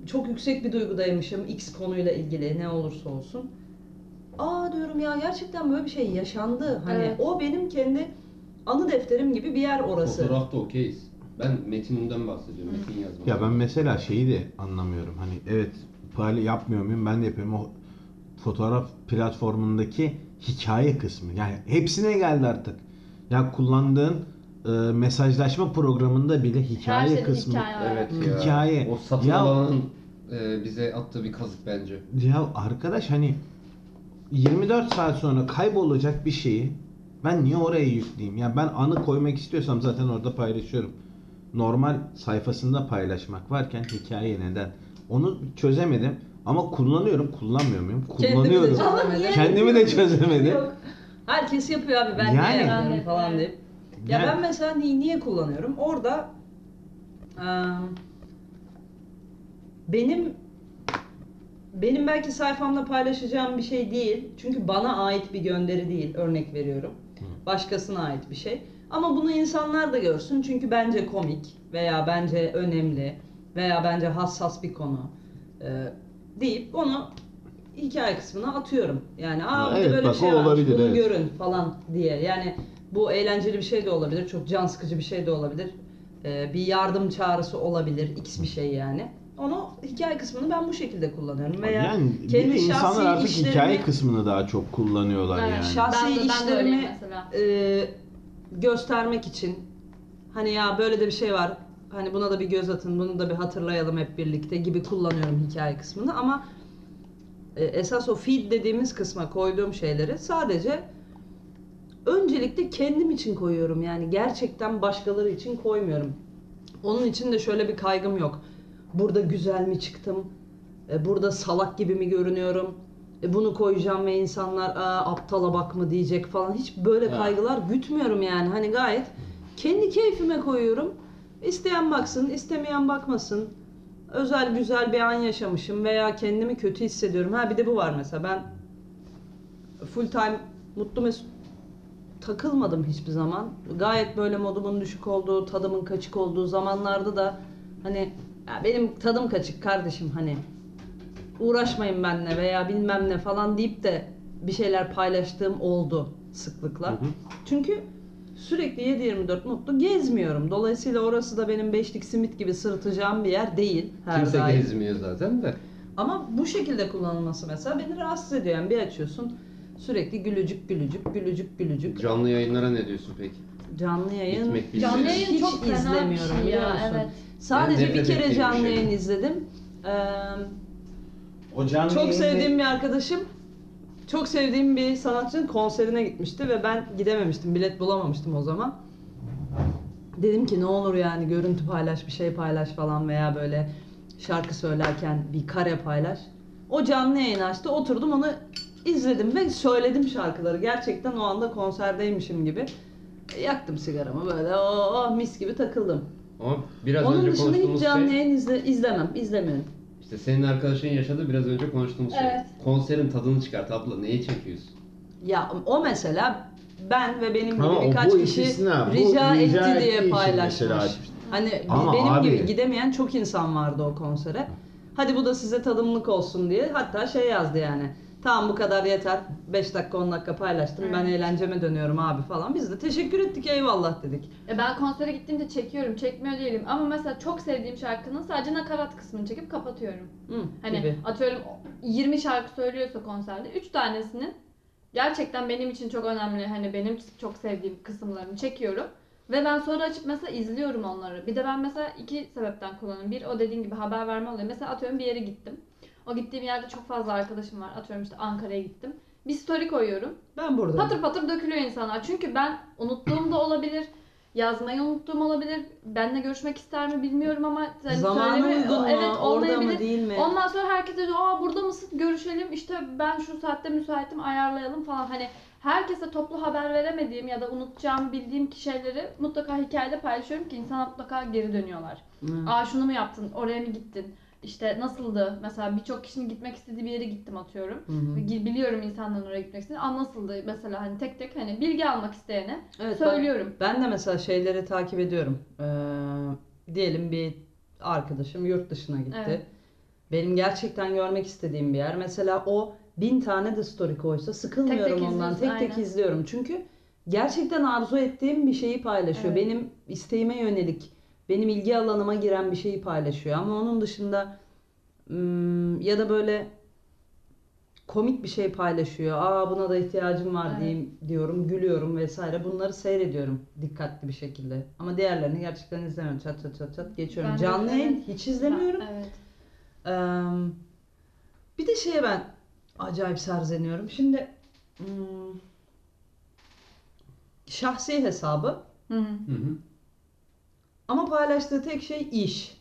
Speaker 1: çok yüksek bir duygudaymışım X konuyla ilgili ne olursa olsun. Aa diyorum ya gerçekten böyle bir şey yaşandı. Hani
Speaker 2: Evet.
Speaker 1: o benim kendi anı defterim gibi bir yer orası.
Speaker 4: Fotoğrafta okeyiz. Ben metinden bahsediyorum, metin yazmak.
Speaker 3: Ya ben mesela şeyi de anlamıyorum. Hani evet payla yapmıyor muyum? Ben de yapıyorum. O fotoğraf platformundaki hikaye kısmı. Yani hepsine geldi artık. Ya kullandığın e, mesajlaşma programında bile hikaye
Speaker 2: Her şeyde
Speaker 3: kısmı.
Speaker 2: hikaye var.
Speaker 4: Evet ya.
Speaker 3: Hikaye.
Speaker 4: O satın
Speaker 3: Ya-
Speaker 4: alanın e, bize attığı bir kazık bence.
Speaker 3: Ya arkadaş hani 24 saat sonra kaybolacak bir şeyi ben niye oraya yükleyeyim? Ya ben anı koymak istiyorsam zaten orada paylaşıyorum. Normal sayfasında paylaşmak varken hikaye neden? Onu çözemedim ama kullanıyorum. Kullanmıyor muyum?
Speaker 1: Kendimi de
Speaker 3: Kullanıyorum. Kendimi de çözemedim.
Speaker 2: Yok.
Speaker 1: Herkes yapıyor abi ben
Speaker 3: Yani.
Speaker 1: niye yapmıyorum
Speaker 2: Evet,
Speaker 1: falan deyip. Ya
Speaker 3: Yani-
Speaker 1: ben mesela niye, niye kullanıyorum? Orada eee, benim benim belki sayfamda paylaşacağım bir şey değil. Çünkü bana ait bir gönderi değil. Örnek veriyorum. Başkasına ait bir şey. Ama bunu insanlar da görsün. Çünkü bence komik veya bence önemli veya bence hassas bir konu eee, deyip onu hikaye kısmına atıyorum. Yani aa bir
Speaker 3: Evet,
Speaker 1: de böyle
Speaker 3: bak,
Speaker 1: bir şey varmış
Speaker 3: olabilir,
Speaker 1: bunu
Speaker 3: evet.
Speaker 1: görün falan diye. Yani bu eğlenceli bir şey de olabilir. Çok can sıkıcı bir şey de olabilir. Ee, bir yardım çağrısı olabilir. X bir şey yani. Onu hikaye kısmını ben bu şekilde kullanıyorum. Veya
Speaker 3: yani bir
Speaker 1: kendi
Speaker 3: de insanlar
Speaker 1: şahsi
Speaker 3: artık
Speaker 1: işlerimi-
Speaker 3: hikaye kısmını daha çok kullanıyorlar
Speaker 2: Evet,
Speaker 3: yani.
Speaker 1: şahsi
Speaker 2: Ben de- ben de
Speaker 1: işlerimi e, göstermek için hani ya böyle de bir şey var. Hani buna da bir göz atın, bunu da bir hatırlayalım hep birlikte gibi kullanıyorum hikaye kısmını ama e, esas o feed dediğimiz kısma koyduğum şeyleri sadece öncelikle kendim için koyuyorum. Yani gerçekten başkaları için koymuyorum. Onun için de şöyle bir kaygım yok. Burada güzel mi çıktım? E, Burada salak gibi mi görünüyorum? E, Bunu koyacağım ve insanlar Aa, aptala bak mı diyecek falan. Hiç böyle
Speaker 3: Ya.
Speaker 1: kaygılar gütmüyorum yani. Hani gayet kendi keyfime koyuyorum. İsteyen baksın, istemeyen bakmasın. Özel güzel bir an yaşamışım veya kendimi kötü hissediyorum. Ha bir de bu var mesela. Ben full time mutlu mesut takılmadım hiçbir zaman. Gayet böyle modumun düşük olduğu, tadımın kaçık olduğu zamanlarda da hani ya benim tadım kaçık kardeşim hani uğraşmayın benimle veya bilmem ne falan deyip de bir şeyler paylaştığım oldu sıklıkla.
Speaker 3: Hı hı.
Speaker 1: Çünkü sürekli 7-24 mutlu gezmiyorum. Dolayısıyla orası da benim beşlik simit gibi sırıtacağım bir yer değil her
Speaker 4: Kimse
Speaker 1: daim.
Speaker 4: gezmiyor zaten de.
Speaker 1: Ama bu şekilde kullanılması mesela beni rahatsız ediyor. Yani bir açıyorsun sürekli gülücük gülücük gülücük gülücük.
Speaker 4: Canlı yayınlara ne diyorsun peki?
Speaker 1: Canlı yayın
Speaker 4: Gitmek.
Speaker 2: Canlı yayın
Speaker 1: hiç
Speaker 2: çok
Speaker 1: izlemiyorum
Speaker 2: şey
Speaker 1: biliyor
Speaker 2: ya,
Speaker 1: musun?
Speaker 2: evet.
Speaker 1: Sadece
Speaker 4: Ben
Speaker 1: bir kere canlı
Speaker 4: şey.
Speaker 1: yayın izledim. Ee,
Speaker 3: O canlı
Speaker 1: çok
Speaker 3: yayında-
Speaker 1: sevdiğim bir arkadaşım çok sevdiğim bir sanatçının konserine gitmişti ve ben gidememiştim. Bilet bulamamıştım o zaman. Dedim ki ne olur yani görüntü paylaş, bir şey paylaş falan veya böyle şarkı söylerken bir kare paylaş. O canlı yayın açtı. Oturdum onu izledim ve söyledim şarkıları. Gerçekten o anda konserdeymişim gibi. E, Yaktım sigaramı böyle oh, mis gibi takıldım.
Speaker 4: Ama biraz
Speaker 1: Onun
Speaker 4: önce
Speaker 1: dışında hiç
Speaker 4: konuştuğumuz
Speaker 1: canlı
Speaker 4: şey,
Speaker 1: yayın izle, izlemem, izlemiyorum.
Speaker 4: İşte senin arkadaşın yaşadı biraz önce konuştuğumuz
Speaker 2: Evet.
Speaker 4: şey. Konserin tadını çıkart abla, neyi çekiyorsun?
Speaker 1: Ya o mesela ben ve benim gibi
Speaker 3: o
Speaker 1: birkaç
Speaker 3: bu
Speaker 1: kişi
Speaker 3: istisna. Bu
Speaker 1: rica,
Speaker 3: rica
Speaker 1: etti
Speaker 3: ettiği
Speaker 1: diye
Speaker 3: için
Speaker 1: paylaşmış.
Speaker 3: mesela.
Speaker 1: Hani
Speaker 3: Ama
Speaker 1: benim
Speaker 3: abi-
Speaker 1: gibi gidemeyen çok insan vardı o konsere. Hadi bu da size tadımlık olsun diye. Hatta şey yazdı yani. Tamam bu kadar yeter. 5 dakika 10 dakika paylaştım. Ben eğlenceme dönüyorum abi falan. Biz de teşekkür ettik eyvallah dedik.
Speaker 2: Ya ben konsere gittiğimde çekiyorum, çekmiyor değilim. Ama mesela çok sevdiğim şarkının sadece nakarat kısmını çekip kapatıyorum.
Speaker 1: Hı,
Speaker 2: Hani
Speaker 1: gibi.
Speaker 2: atıyorum 20 şarkı söylüyorsa konserde 3 tanesinin gerçekten benim için çok önemli hani benim çok sevdiğim kısımlarını çekiyorum. Ve ben sonra açıp mesela izliyorum onları. Bir de ben mesela iki sebepten kullanıyorum. Bir o dediğin gibi haber verme oluyor. Mesela atıyorum bir yere gittim. O gittiğim yerde çok fazla arkadaşım var. Atıyorum işte Ankara'ya gittim. Bir story koyuyorum.
Speaker 1: Ben buradayım.
Speaker 2: Patır patır dökülüyor insanlar. Çünkü ben unuttuğum da olabilir. Yazmayı unuttuğum olabilir. Benle görüşmek ister mi bilmiyorum ama hani
Speaker 1: Zamanı
Speaker 2: söyleme-
Speaker 1: uygun mu?
Speaker 2: Evet
Speaker 1: Orada
Speaker 2: olmayabilir.
Speaker 1: mı değil mi?
Speaker 2: Ondan sonra herkes diyor aa burada mısın görüşelim işte ben şu saatte müsaitim ayarlayalım falan hani herkese toplu haber veremediğim ya da unutacağım bildiğim ki şeyleri mutlaka hikayede paylaşıyorum ki insana mutlaka geri dönüyorlar.
Speaker 1: Hı.
Speaker 2: Aa şunu mu yaptın oraya mı gittin işte nasıldı mesela birçok kişinin gitmek istediği bir yere gittim atıyorum.
Speaker 1: Hı hı.
Speaker 2: Biliyorum insanların oraya gitmek istediğini. Aa nasıldı mesela hani tek tek hani bilgi almak isteyene
Speaker 1: Evet,
Speaker 2: söylüyorum.
Speaker 1: Ben de mesela şeyleri takip ediyorum. Ee, diyelim bir arkadaşım yurt dışına gitti.
Speaker 2: Evet.
Speaker 1: Benim gerçekten görmek istediğim bir yer. Mesela o bin tane de story koysa sıkılmıyorum
Speaker 2: Tek tek
Speaker 1: ondan. Tek tek
Speaker 2: aynen.
Speaker 1: izliyorum. Çünkü gerçekten arzu ettiğim bir şeyi paylaşıyor.
Speaker 2: Evet.
Speaker 1: Benim isteğime yönelik, benim ilgi alanıma giren bir şeyi paylaşıyor. Ama onun dışında hmm, ya da böyle komik bir şey paylaşıyor. Aa buna da ihtiyacım var
Speaker 2: Evet.
Speaker 1: diyeyim diyorum, gülüyorum vesaire. Bunları seyrediyorum dikkatli bir şekilde. Ama diğerlerini gerçekten izlemiyorum. Çat çat çat çat geçiyorum.
Speaker 2: Ben
Speaker 1: Canlı yayın
Speaker 2: evet.
Speaker 1: hiç izlemiyorum.
Speaker 2: Evet.
Speaker 1: Eee, bir de şeye ben acayip serzeniyorum. Şimdi hmm, şahsi hesabı
Speaker 2: Hı hı.
Speaker 4: Hı hı.
Speaker 1: Ama paylaştığı tek şey iş.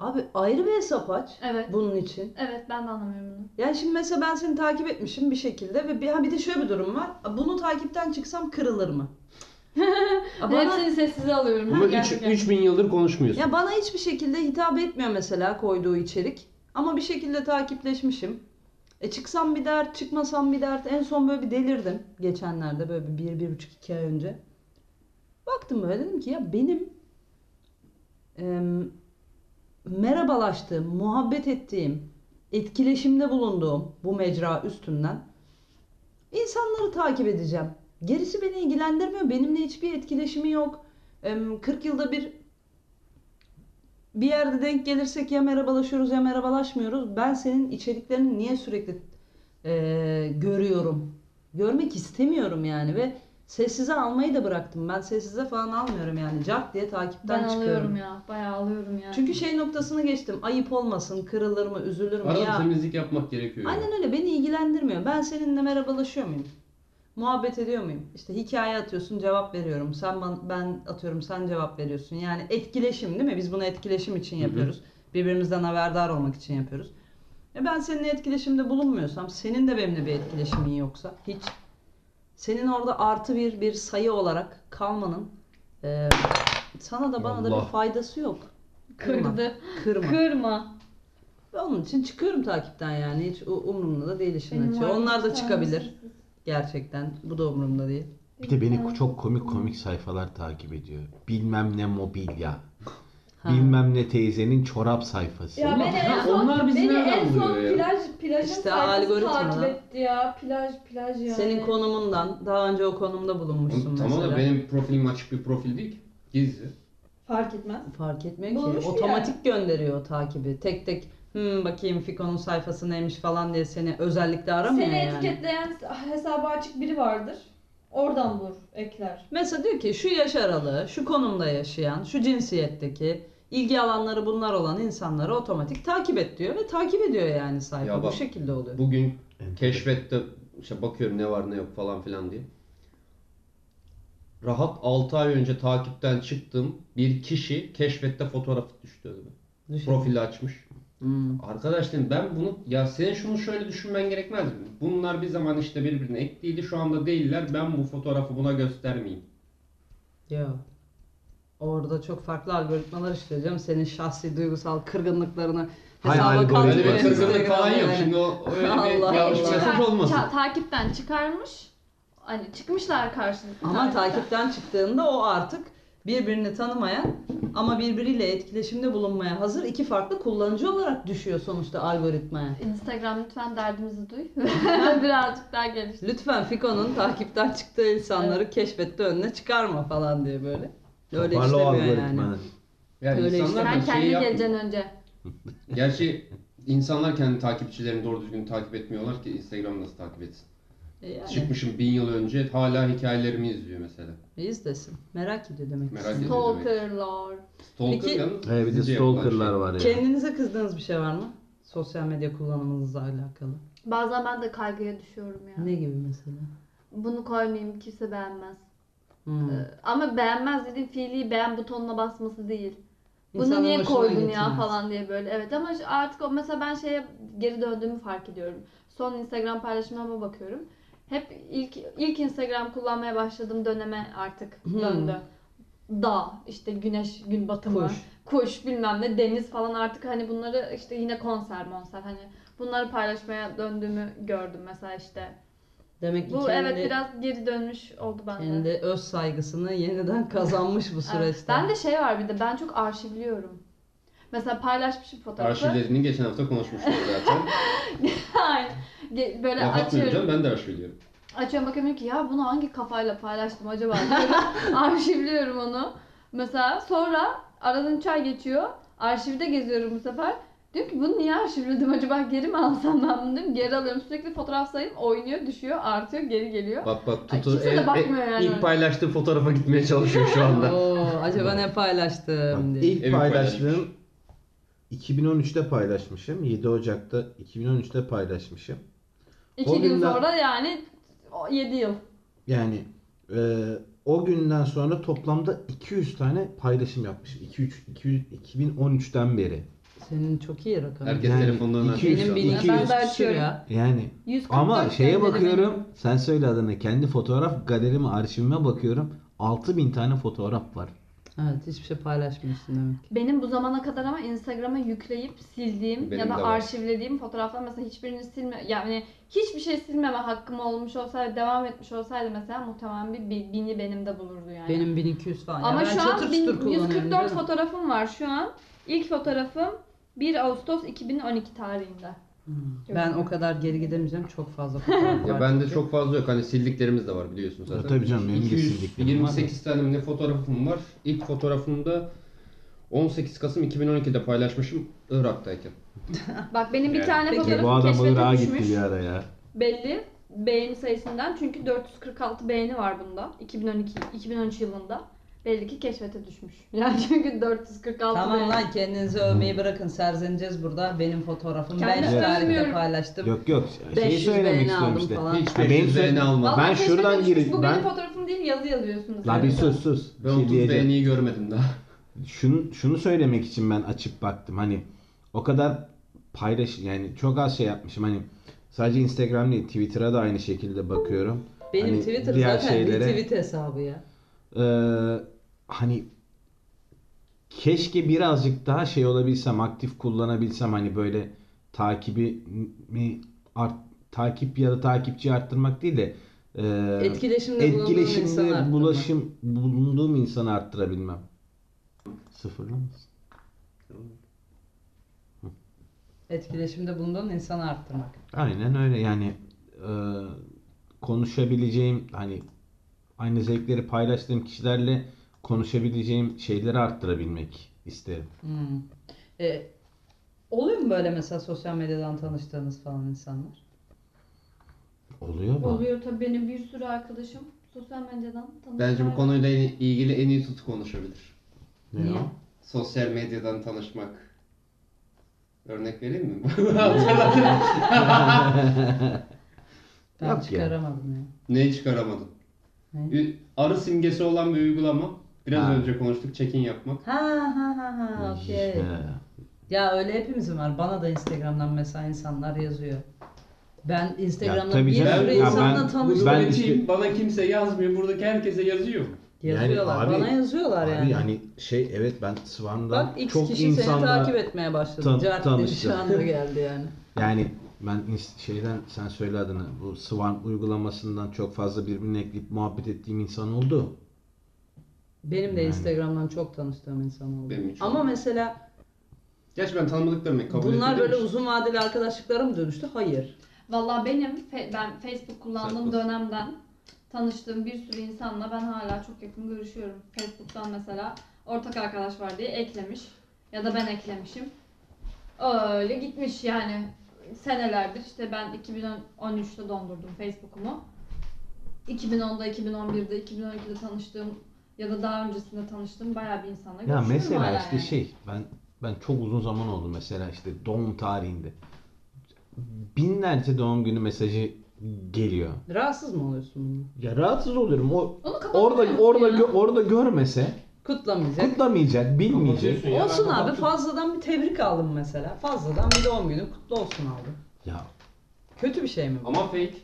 Speaker 1: Abi ayrı bir hesap aç
Speaker 2: Evet.
Speaker 1: bunun için.
Speaker 2: Evet ben de anlamıyorum bunu.
Speaker 1: Yani şimdi mesela ben seni takip etmişim bir şekilde ve bir, ha bir de şöyle bir durum var. Bunu takipten çıksam kırılır mı? Ya bana,
Speaker 2: Hepsini sessize alıyorum. Ben
Speaker 4: 3
Speaker 2: gerçekten.
Speaker 4: 3000 yıldır konuşmuyorsun.
Speaker 1: ya bana hiçbir şekilde hitap etmiyor mesela koyduğu içerik. Ama bir şekilde takipleşmişim. E çıksam bir dert, çıkmasam bir dert. En son böyle bir delirdim geçenlerde böyle bir, bir, bir buçuk iki ay önce. Baktım böyle dedim ki ya benim em, merhabalaştığım, muhabbet ettiğim, etkileşimde bulunduğum bu mecra üstünden insanları takip edeceğim. Gerisi beni ilgilendirmiyor. Benimle hiçbir etkileşimi yok. Em, 40 yılda bir bir yerde denk gelirsek ya merhabalaşıyoruz ya merhabalaşmıyoruz. Ben senin içeriklerini niye sürekli e, görüyorum? Görmek istemiyorum yani ve sessize almayı da bıraktım. Ben sessize falan almıyorum yani. Cart diye takipten
Speaker 2: Ben
Speaker 1: çıkıyorum.
Speaker 2: alıyorum ya. Bayağı alıyorum yani.
Speaker 1: Çünkü şey noktasını geçtim. Ayıp olmasın, kırılır mı, üzülür mü?
Speaker 4: Arada
Speaker 1: Ya
Speaker 4: temizlik yapmak gerekiyor.
Speaker 1: Aynen öyle. Beni ilgilendirmiyor. Ben seninle merhabalaşıyor muyum? Muhabbet ediyor muyum? İşte hikaye atıyorsun, cevap veriyorum. Sen ban- ben atıyorum, sen cevap veriyorsun. Yani etkileşim değil mi? Biz bunu etkileşim için
Speaker 4: Hı hı.
Speaker 1: yapıyoruz. Birbirimizden haberdar olmak için yapıyoruz. E ben seninle etkileşimde bulunmuyorsam, senin de benimle bir etkileşimin yoksa hiç senin orada artı bir bir sayı olarak kalmanın e, sana da bana da
Speaker 4: Allah.
Speaker 1: bir faydası yok. Kırma.
Speaker 2: Kırdı.
Speaker 1: Kırma.
Speaker 2: Kırma.
Speaker 1: Ve Onun için çıkıyorum takipten yani. Hiç u- umurumda da değil işin
Speaker 2: Benim
Speaker 1: açığı. Onlar da
Speaker 2: bir
Speaker 1: çıkabilir. Gerçekten. Bu da umurumda değil.
Speaker 3: Bir de beni çok komik komik sayfalar takip ediyor. Bilmem ne mobilya.
Speaker 1: Ha.
Speaker 3: Bilmem ne teyzenin çorap sayfası.
Speaker 2: Ya beni en son,
Speaker 4: onlar bizi
Speaker 2: beni
Speaker 4: nereden
Speaker 2: en son
Speaker 4: buluyor ya?
Speaker 2: plaj, plajın
Speaker 1: İşte
Speaker 2: sayfası
Speaker 1: algoritma
Speaker 2: takip etti ya. Plaj, plaj yani.
Speaker 1: Senin konumundan daha önce o konumda bulunmuşsun
Speaker 4: Tamam
Speaker 1: mesela.
Speaker 4: da benim profilim açık bir profil değil ki. Gizli.
Speaker 2: Fark etmez.
Speaker 1: Fark etmiyor
Speaker 2: Bulmuş
Speaker 1: ki.
Speaker 2: bir
Speaker 1: Otomatik gönderiyor o takibi. Tek tek hmm, bakayım Fiko'nun sayfası neymiş falan diye seni özellikle aramıyor
Speaker 2: Seni
Speaker 1: yani.
Speaker 2: etiketleyen hesabı açık biri vardır. Oradan vur, ekler.
Speaker 1: Mesela diyor ki şu yaş aralığı, şu konumda yaşayan, şu cinsiyetteki, ilgi alanları bunlar olan insanları otomatik takip et diyor ve takip ediyor yani sayfa.
Speaker 4: Ya
Speaker 1: Bu
Speaker 4: bak,
Speaker 1: şekilde oluyor.
Speaker 4: Bugün keşfette işte bakıyorum ne var ne yok falan filan diye. Rahat 6 ay önce takipten çıktığım bir kişi keşfette fotoğraf düştü önüme. Profili açmış.
Speaker 1: Hmm.
Speaker 4: Arkadaş dedim ben bunu ya senin şunu şöyle düşünmen gerekmez mi? Bunlar bir zaman işte birbirine ekliydi şu anda değiller. Ben bu fotoğrafı buna göstermeyeyim.
Speaker 1: Yok. Orada çok farklı algoritmalar işleyeceğim. Senin şahsi duygusal kırgınlıklarını
Speaker 3: Hay
Speaker 1: hesaba
Speaker 3: algoritma.
Speaker 4: Öyle bir kırgınlık falan yok.
Speaker 1: Instagram'da
Speaker 4: Şimdi o öyle bir
Speaker 1: Allah
Speaker 4: yanlış
Speaker 1: Allah.
Speaker 4: mesaj olmasın.
Speaker 2: Ta- takipten çıkarmış. Hani çıkmışlar karşılıklı.
Speaker 1: Ama takipten çıktığında o artık birbirini tanımayan ama birbiriyle etkileşimde bulunmaya hazır iki farklı kullanıcı olarak düşüyor sonuçta algoritmaya.
Speaker 2: Instagram lütfen derdimizi duy. Birazcık daha geliştir.
Speaker 1: Lütfen Fiko'nun takipten çıktığı insanları keşfette önüne çıkarma falan diye böyle. Öyle
Speaker 3: Toparla o
Speaker 1: işlemiyor yani.
Speaker 3: algoritmanı.
Speaker 4: Yani
Speaker 1: Öyle
Speaker 4: insanlar
Speaker 2: Sen
Speaker 4: da
Speaker 2: kendi
Speaker 4: şey yapmıyor.
Speaker 2: geleceksin önce.
Speaker 4: Gerçi insanlar kendi takipçilerini doğru düzgün takip etmiyorlar ki Instagram nasıl takip etsin.
Speaker 1: E yani,
Speaker 4: Çıkmışım bin yıl önce hala hikayelerimi izliyor mesela.
Speaker 1: e izlesin. Merak ediyor demek.
Speaker 4: Merak
Speaker 1: ki.
Speaker 4: ediyor.
Speaker 2: Stalkerlar.
Speaker 4: Stalker
Speaker 1: Peki-
Speaker 4: yalnız
Speaker 3: He bir de
Speaker 4: sizce yapılan
Speaker 3: stalkerlar
Speaker 4: şey.
Speaker 3: var ya.
Speaker 1: Kendinize kızdığınız bir şey var mı? Sosyal medya kullanımınızla alakalı.
Speaker 2: Bazen ben de kaygıya düşüyorum ya.
Speaker 1: Ne gibi mesela?
Speaker 2: Bunu koymayayım kimse beğenmez.
Speaker 1: Hmm.
Speaker 2: Ee, ama beğenmez dediğim fiili beğen butonuna basması değil. Bunu
Speaker 1: İnsanın
Speaker 2: niye koydun ya falan diye böyle. Evet ama artık o mesela ben şeye geri döndüğümü fark ediyorum. Son Instagram paylaşımlarıma bakıyorum. Hep ilk ilk Instagram kullanmaya başladığım döneme artık
Speaker 1: Hmm.
Speaker 2: döndü. Dağ, işte güneş, gün batımı,
Speaker 1: Kuş.
Speaker 2: kuş. bilmem ne, deniz falan artık hani bunları işte yine konser monser hani bunları paylaşmaya döndüğümü gördüm mesela işte.
Speaker 1: Demek ki
Speaker 2: Bu
Speaker 1: kendi,
Speaker 2: evet biraz geri dönmüş oldu bende.
Speaker 1: kendi öz saygısını yeniden kazanmış bu
Speaker 2: Evet.
Speaker 1: süreçte.
Speaker 2: Ben de şey var bir de ben çok arşivliyorum. Mesela paylaşmışım fotoğrafı.
Speaker 4: Arşivlerini geçen hafta konuşmuştuk zaten.
Speaker 2: Aynen. Ge- Böyle
Speaker 4: Laf
Speaker 2: açıyorum.
Speaker 4: ben de arşivliyorum.
Speaker 2: Açıyorum bakıyorum ki ya bunu hangi kafayla paylaştım acaba diyorum. Arşivliyorum onu. Mesela sonra aradan 3 ay geçiyor. Arşivde geziyorum bu sefer. Diyorum ki bunu niye arşivledim acaba geri mi alsam ben bunu diyorum. Geri alıyorum sürekli fotoğraf sayım oynuyor düşüyor artıyor geri geliyor.
Speaker 4: Bak bak
Speaker 2: Ay,
Speaker 4: Tutu
Speaker 2: kimse de
Speaker 4: en-
Speaker 2: bakmıyor yani.
Speaker 4: ilk paylaştığı fotoğrafa gitmeye çalışıyor şu anda.
Speaker 1: Oo, acaba ne paylaştım
Speaker 3: Bak,
Speaker 1: diye.
Speaker 3: ilk
Speaker 4: Evi
Speaker 3: paylaştığım 2013'te paylaşmışım. 7 Ocak'ta 2013'te paylaşmışım.
Speaker 2: İki
Speaker 3: o
Speaker 2: gün
Speaker 3: günden-
Speaker 2: sonra yani 7 yıl.
Speaker 3: Yani e, o günden sonra toplamda 200 tane paylaşım yapmışım. 200, 200, 2013'ten beri.
Speaker 1: Senin çok iyi rakam.
Speaker 4: Herkes
Speaker 3: Yani
Speaker 4: telefonlarından
Speaker 3: iki yüz-
Speaker 1: Benim
Speaker 4: açıyor.
Speaker 1: bin
Speaker 3: iki
Speaker 1: ben
Speaker 3: yüz
Speaker 1: de
Speaker 2: küsür
Speaker 1: açıyorum.
Speaker 2: ya.
Speaker 3: Yani
Speaker 2: 144
Speaker 3: ama şeye
Speaker 2: gönderimi.
Speaker 3: bakıyorum. Sen söyle adını. Kendi fotoğraf galerimi, arşivime bakıyorum. 6000 tane fotoğraf var.
Speaker 1: Evet hiçbir şey paylaşmıyorsun demek.
Speaker 2: Benim bu zamana kadar ama Instagram'a yükleyip sildiğim
Speaker 4: Benim
Speaker 2: ya da
Speaker 4: de var.
Speaker 2: arşivlediğim fotoğraflar mesela hiçbirini silme yani hiçbir şey silmeme hakkım olmuş olsaydı devam etmiş olsaydı mesela muhtemelen bir bi- bini benim de bulurdu yani.
Speaker 1: Benim 1200 falan.
Speaker 2: ama
Speaker 1: ben
Speaker 2: şu an
Speaker 1: çatır
Speaker 2: bin-
Speaker 1: çutur kullanıyorum,
Speaker 2: 144
Speaker 1: değil mi?
Speaker 2: fotoğrafım var şu an. İlk fotoğrafım 1 Ağustos 2012 tarihinde.
Speaker 1: Ben o kadar geri gidemeyeceğim. Çok fazla fotoğraf var.
Speaker 4: Ya bende
Speaker 1: çünkü.
Speaker 4: çok fazla yok. Hani sildiklerimiz de var biliyorsun zaten.
Speaker 3: Ya tabii canım, benim de sildiklerim var da.
Speaker 4: 228 tane mi ne fotoğrafım var. İlk fotoğrafımda 18 Kasım 2012'de paylaşmışım Irak'tayken.
Speaker 2: Bak benim bir
Speaker 4: Yani.
Speaker 2: tane
Speaker 1: Peki,
Speaker 2: fotoğrafım
Speaker 3: Bu adam
Speaker 2: keşfete
Speaker 3: Irak'a
Speaker 2: düşmüş.
Speaker 3: gitti bir ara ya.
Speaker 2: Belli beğeni sayısından çünkü 446 beğeni var bunda 2012 2013 yılında. Belli ki keşfete düşmüş. Yani çünkü 446
Speaker 1: Tamam lan kendinizi övmeyi bırakın. Serzeneceğiz burada. Benim fotoğrafım. Ben
Speaker 2: Kendimi
Speaker 1: tarihte
Speaker 2: övmüyorum.
Speaker 1: paylaştım.
Speaker 3: Yok yok şeyi
Speaker 1: 500
Speaker 3: söylemek
Speaker 1: beğeni
Speaker 3: istiyorum
Speaker 1: aldım
Speaker 3: işte.
Speaker 1: falan.
Speaker 4: Hiç
Speaker 3: Ha, benim
Speaker 4: 500
Speaker 3: söyle-
Speaker 4: beğeni almadım.
Speaker 2: Vallahi
Speaker 3: Ben
Speaker 2: keşfete
Speaker 3: şuradan
Speaker 2: düşmüş.
Speaker 3: gireyim.
Speaker 2: Bu
Speaker 3: Ben-
Speaker 2: benim fotoğrafım değil yazı yazıyorsunuz.
Speaker 3: La bir sus sus.
Speaker 4: Ben
Speaker 3: Şey
Speaker 4: 30
Speaker 3: diyeceğim.
Speaker 4: beğeniyi görmedim daha.
Speaker 3: Şunu, şunu söylemek için ben açıp baktım. Hani o kadar paylaş yani çok az şey yapmışım. Hani sadece Instagram değil Twitter'a da aynı şekilde bakıyorum.
Speaker 1: Benim
Speaker 3: Hani
Speaker 1: Twitter
Speaker 3: diğer
Speaker 1: zaten
Speaker 3: şeylere-
Speaker 1: bir tweet hesabı ya.
Speaker 3: Ee, hani keşke birazcık daha şey olabilsem, aktif kullanabilsem hani böyle takibi mi art, takip ya da takipçi arttırmak değil de e,
Speaker 1: Etkileşimde bulunduğum insanı
Speaker 3: etkileşimde
Speaker 1: arttırmak.
Speaker 3: bulaşım bulunduğum insanı arttırabilmem. Sıfırlı mısın?
Speaker 1: Etkileşimde bulunduğun insanı arttırmak.
Speaker 3: Aynen öyle yani e, konuşabileceğim hani aynı zevkleri paylaştığım kişilerle konuşabileceğim şeyleri arttırabilmek isterim.
Speaker 1: Hmm. E, oluyor mu böyle mesela sosyal medyadan tanıştığınız falan insanlar?
Speaker 3: Oluyor mu?
Speaker 2: Oluyor tabii benim bir sürü arkadaşım sosyal medyadan tanışıyor.
Speaker 4: Bence bu konuyla ilgili en iyi Tut konuşabilir.
Speaker 3: Ne
Speaker 1: Niye?
Speaker 3: o?
Speaker 4: Sosyal medyadan tanışmak. Örnek vereyim mi?
Speaker 1: Ben
Speaker 3: Yok ya.
Speaker 1: çıkaramadım ya.
Speaker 4: Neyi çıkaramadın?
Speaker 1: Ne?
Speaker 4: Ü- Arı simgesi olan bir uygulama. Biraz
Speaker 3: Ha.
Speaker 4: önce konuştuk check-in yapmak.
Speaker 1: Ha ha ha ha okey. Ya öyle hepimizin var. Bana da Instagram'dan mesela insanlar yazıyor. Ben Instagram'dan bir
Speaker 3: canım.
Speaker 1: sürü insanla tanıştım.
Speaker 3: ben
Speaker 4: Ben
Speaker 3: işte-
Speaker 4: bana kimse yazmıyor. Buradaki herkese yazıyor.
Speaker 1: Yazıyorlar.
Speaker 3: Yani abi-
Speaker 1: Bana yazıyorlar
Speaker 3: Abi
Speaker 1: yani.
Speaker 3: yani şey evet ben Swan'dan
Speaker 1: Bak X
Speaker 3: çok
Speaker 1: kişi seni
Speaker 3: insanla
Speaker 1: takip etmeye başladı.
Speaker 3: tan- tanıştım.
Speaker 1: şu anda geldi yani.
Speaker 3: yani ben şeyden sen söyle adını bu Swan uygulamasından çok fazla birbirine ekleyip muhabbet ettiğim insan oldu.
Speaker 1: Benim de
Speaker 3: Yani.
Speaker 1: Instagram'dan çok tanıştığım insan oldu.
Speaker 4: Benim hiç
Speaker 1: Ama
Speaker 4: olmadı.
Speaker 1: mesela
Speaker 4: Gerçi ben tanımadıklarımı kabul
Speaker 1: bunlar
Speaker 4: etmedim.
Speaker 1: böyle uzun vadeli arkadaşlıklara mı dönüştü? Hayır.
Speaker 2: Valla benim fe- ben Facebook kullandığım
Speaker 4: Sen-
Speaker 2: dönemden tanıştığım bir sürü insanla ben hala çok yakın görüşüyorum. Facebook'tan mesela ortak arkadaş var diye eklemiş ya da ben eklemişim. Öyle gitmiş yani senelerdir işte ben 2013'te dondurdum Facebook'umu. 2010'da, 2011'de, 2012'de tanıştığım ya da daha öncesinde tanıştığım bayağı bir insanla
Speaker 3: Ya
Speaker 2: görüşüyorum
Speaker 3: mesela
Speaker 2: hala
Speaker 3: işte
Speaker 2: yani.
Speaker 3: şey ben ben çok uzun zaman oldu mesela işte doğum tarihinde. Binlerce doğum günü mesajı geliyor.
Speaker 1: Rahatsız mı oluyorsun bundan?
Speaker 3: Ya rahatsız oluyorum. O
Speaker 2: Onu kapatmıyor
Speaker 3: orada
Speaker 2: musun
Speaker 3: orada
Speaker 2: ya?
Speaker 3: gö- orada görmese
Speaker 1: Kutlamayacak.
Speaker 3: kutlamayacak, bilmeyecek.
Speaker 4: Kapatıyorsun ya,
Speaker 1: Olsun abi
Speaker 4: kapattım.
Speaker 1: fazladan bir tebrik aldım mesela. Fazladan bir doğum günü kutlu olsun aldım.
Speaker 3: Ya
Speaker 1: Kötü bir şey mi bu?
Speaker 4: Ama fake.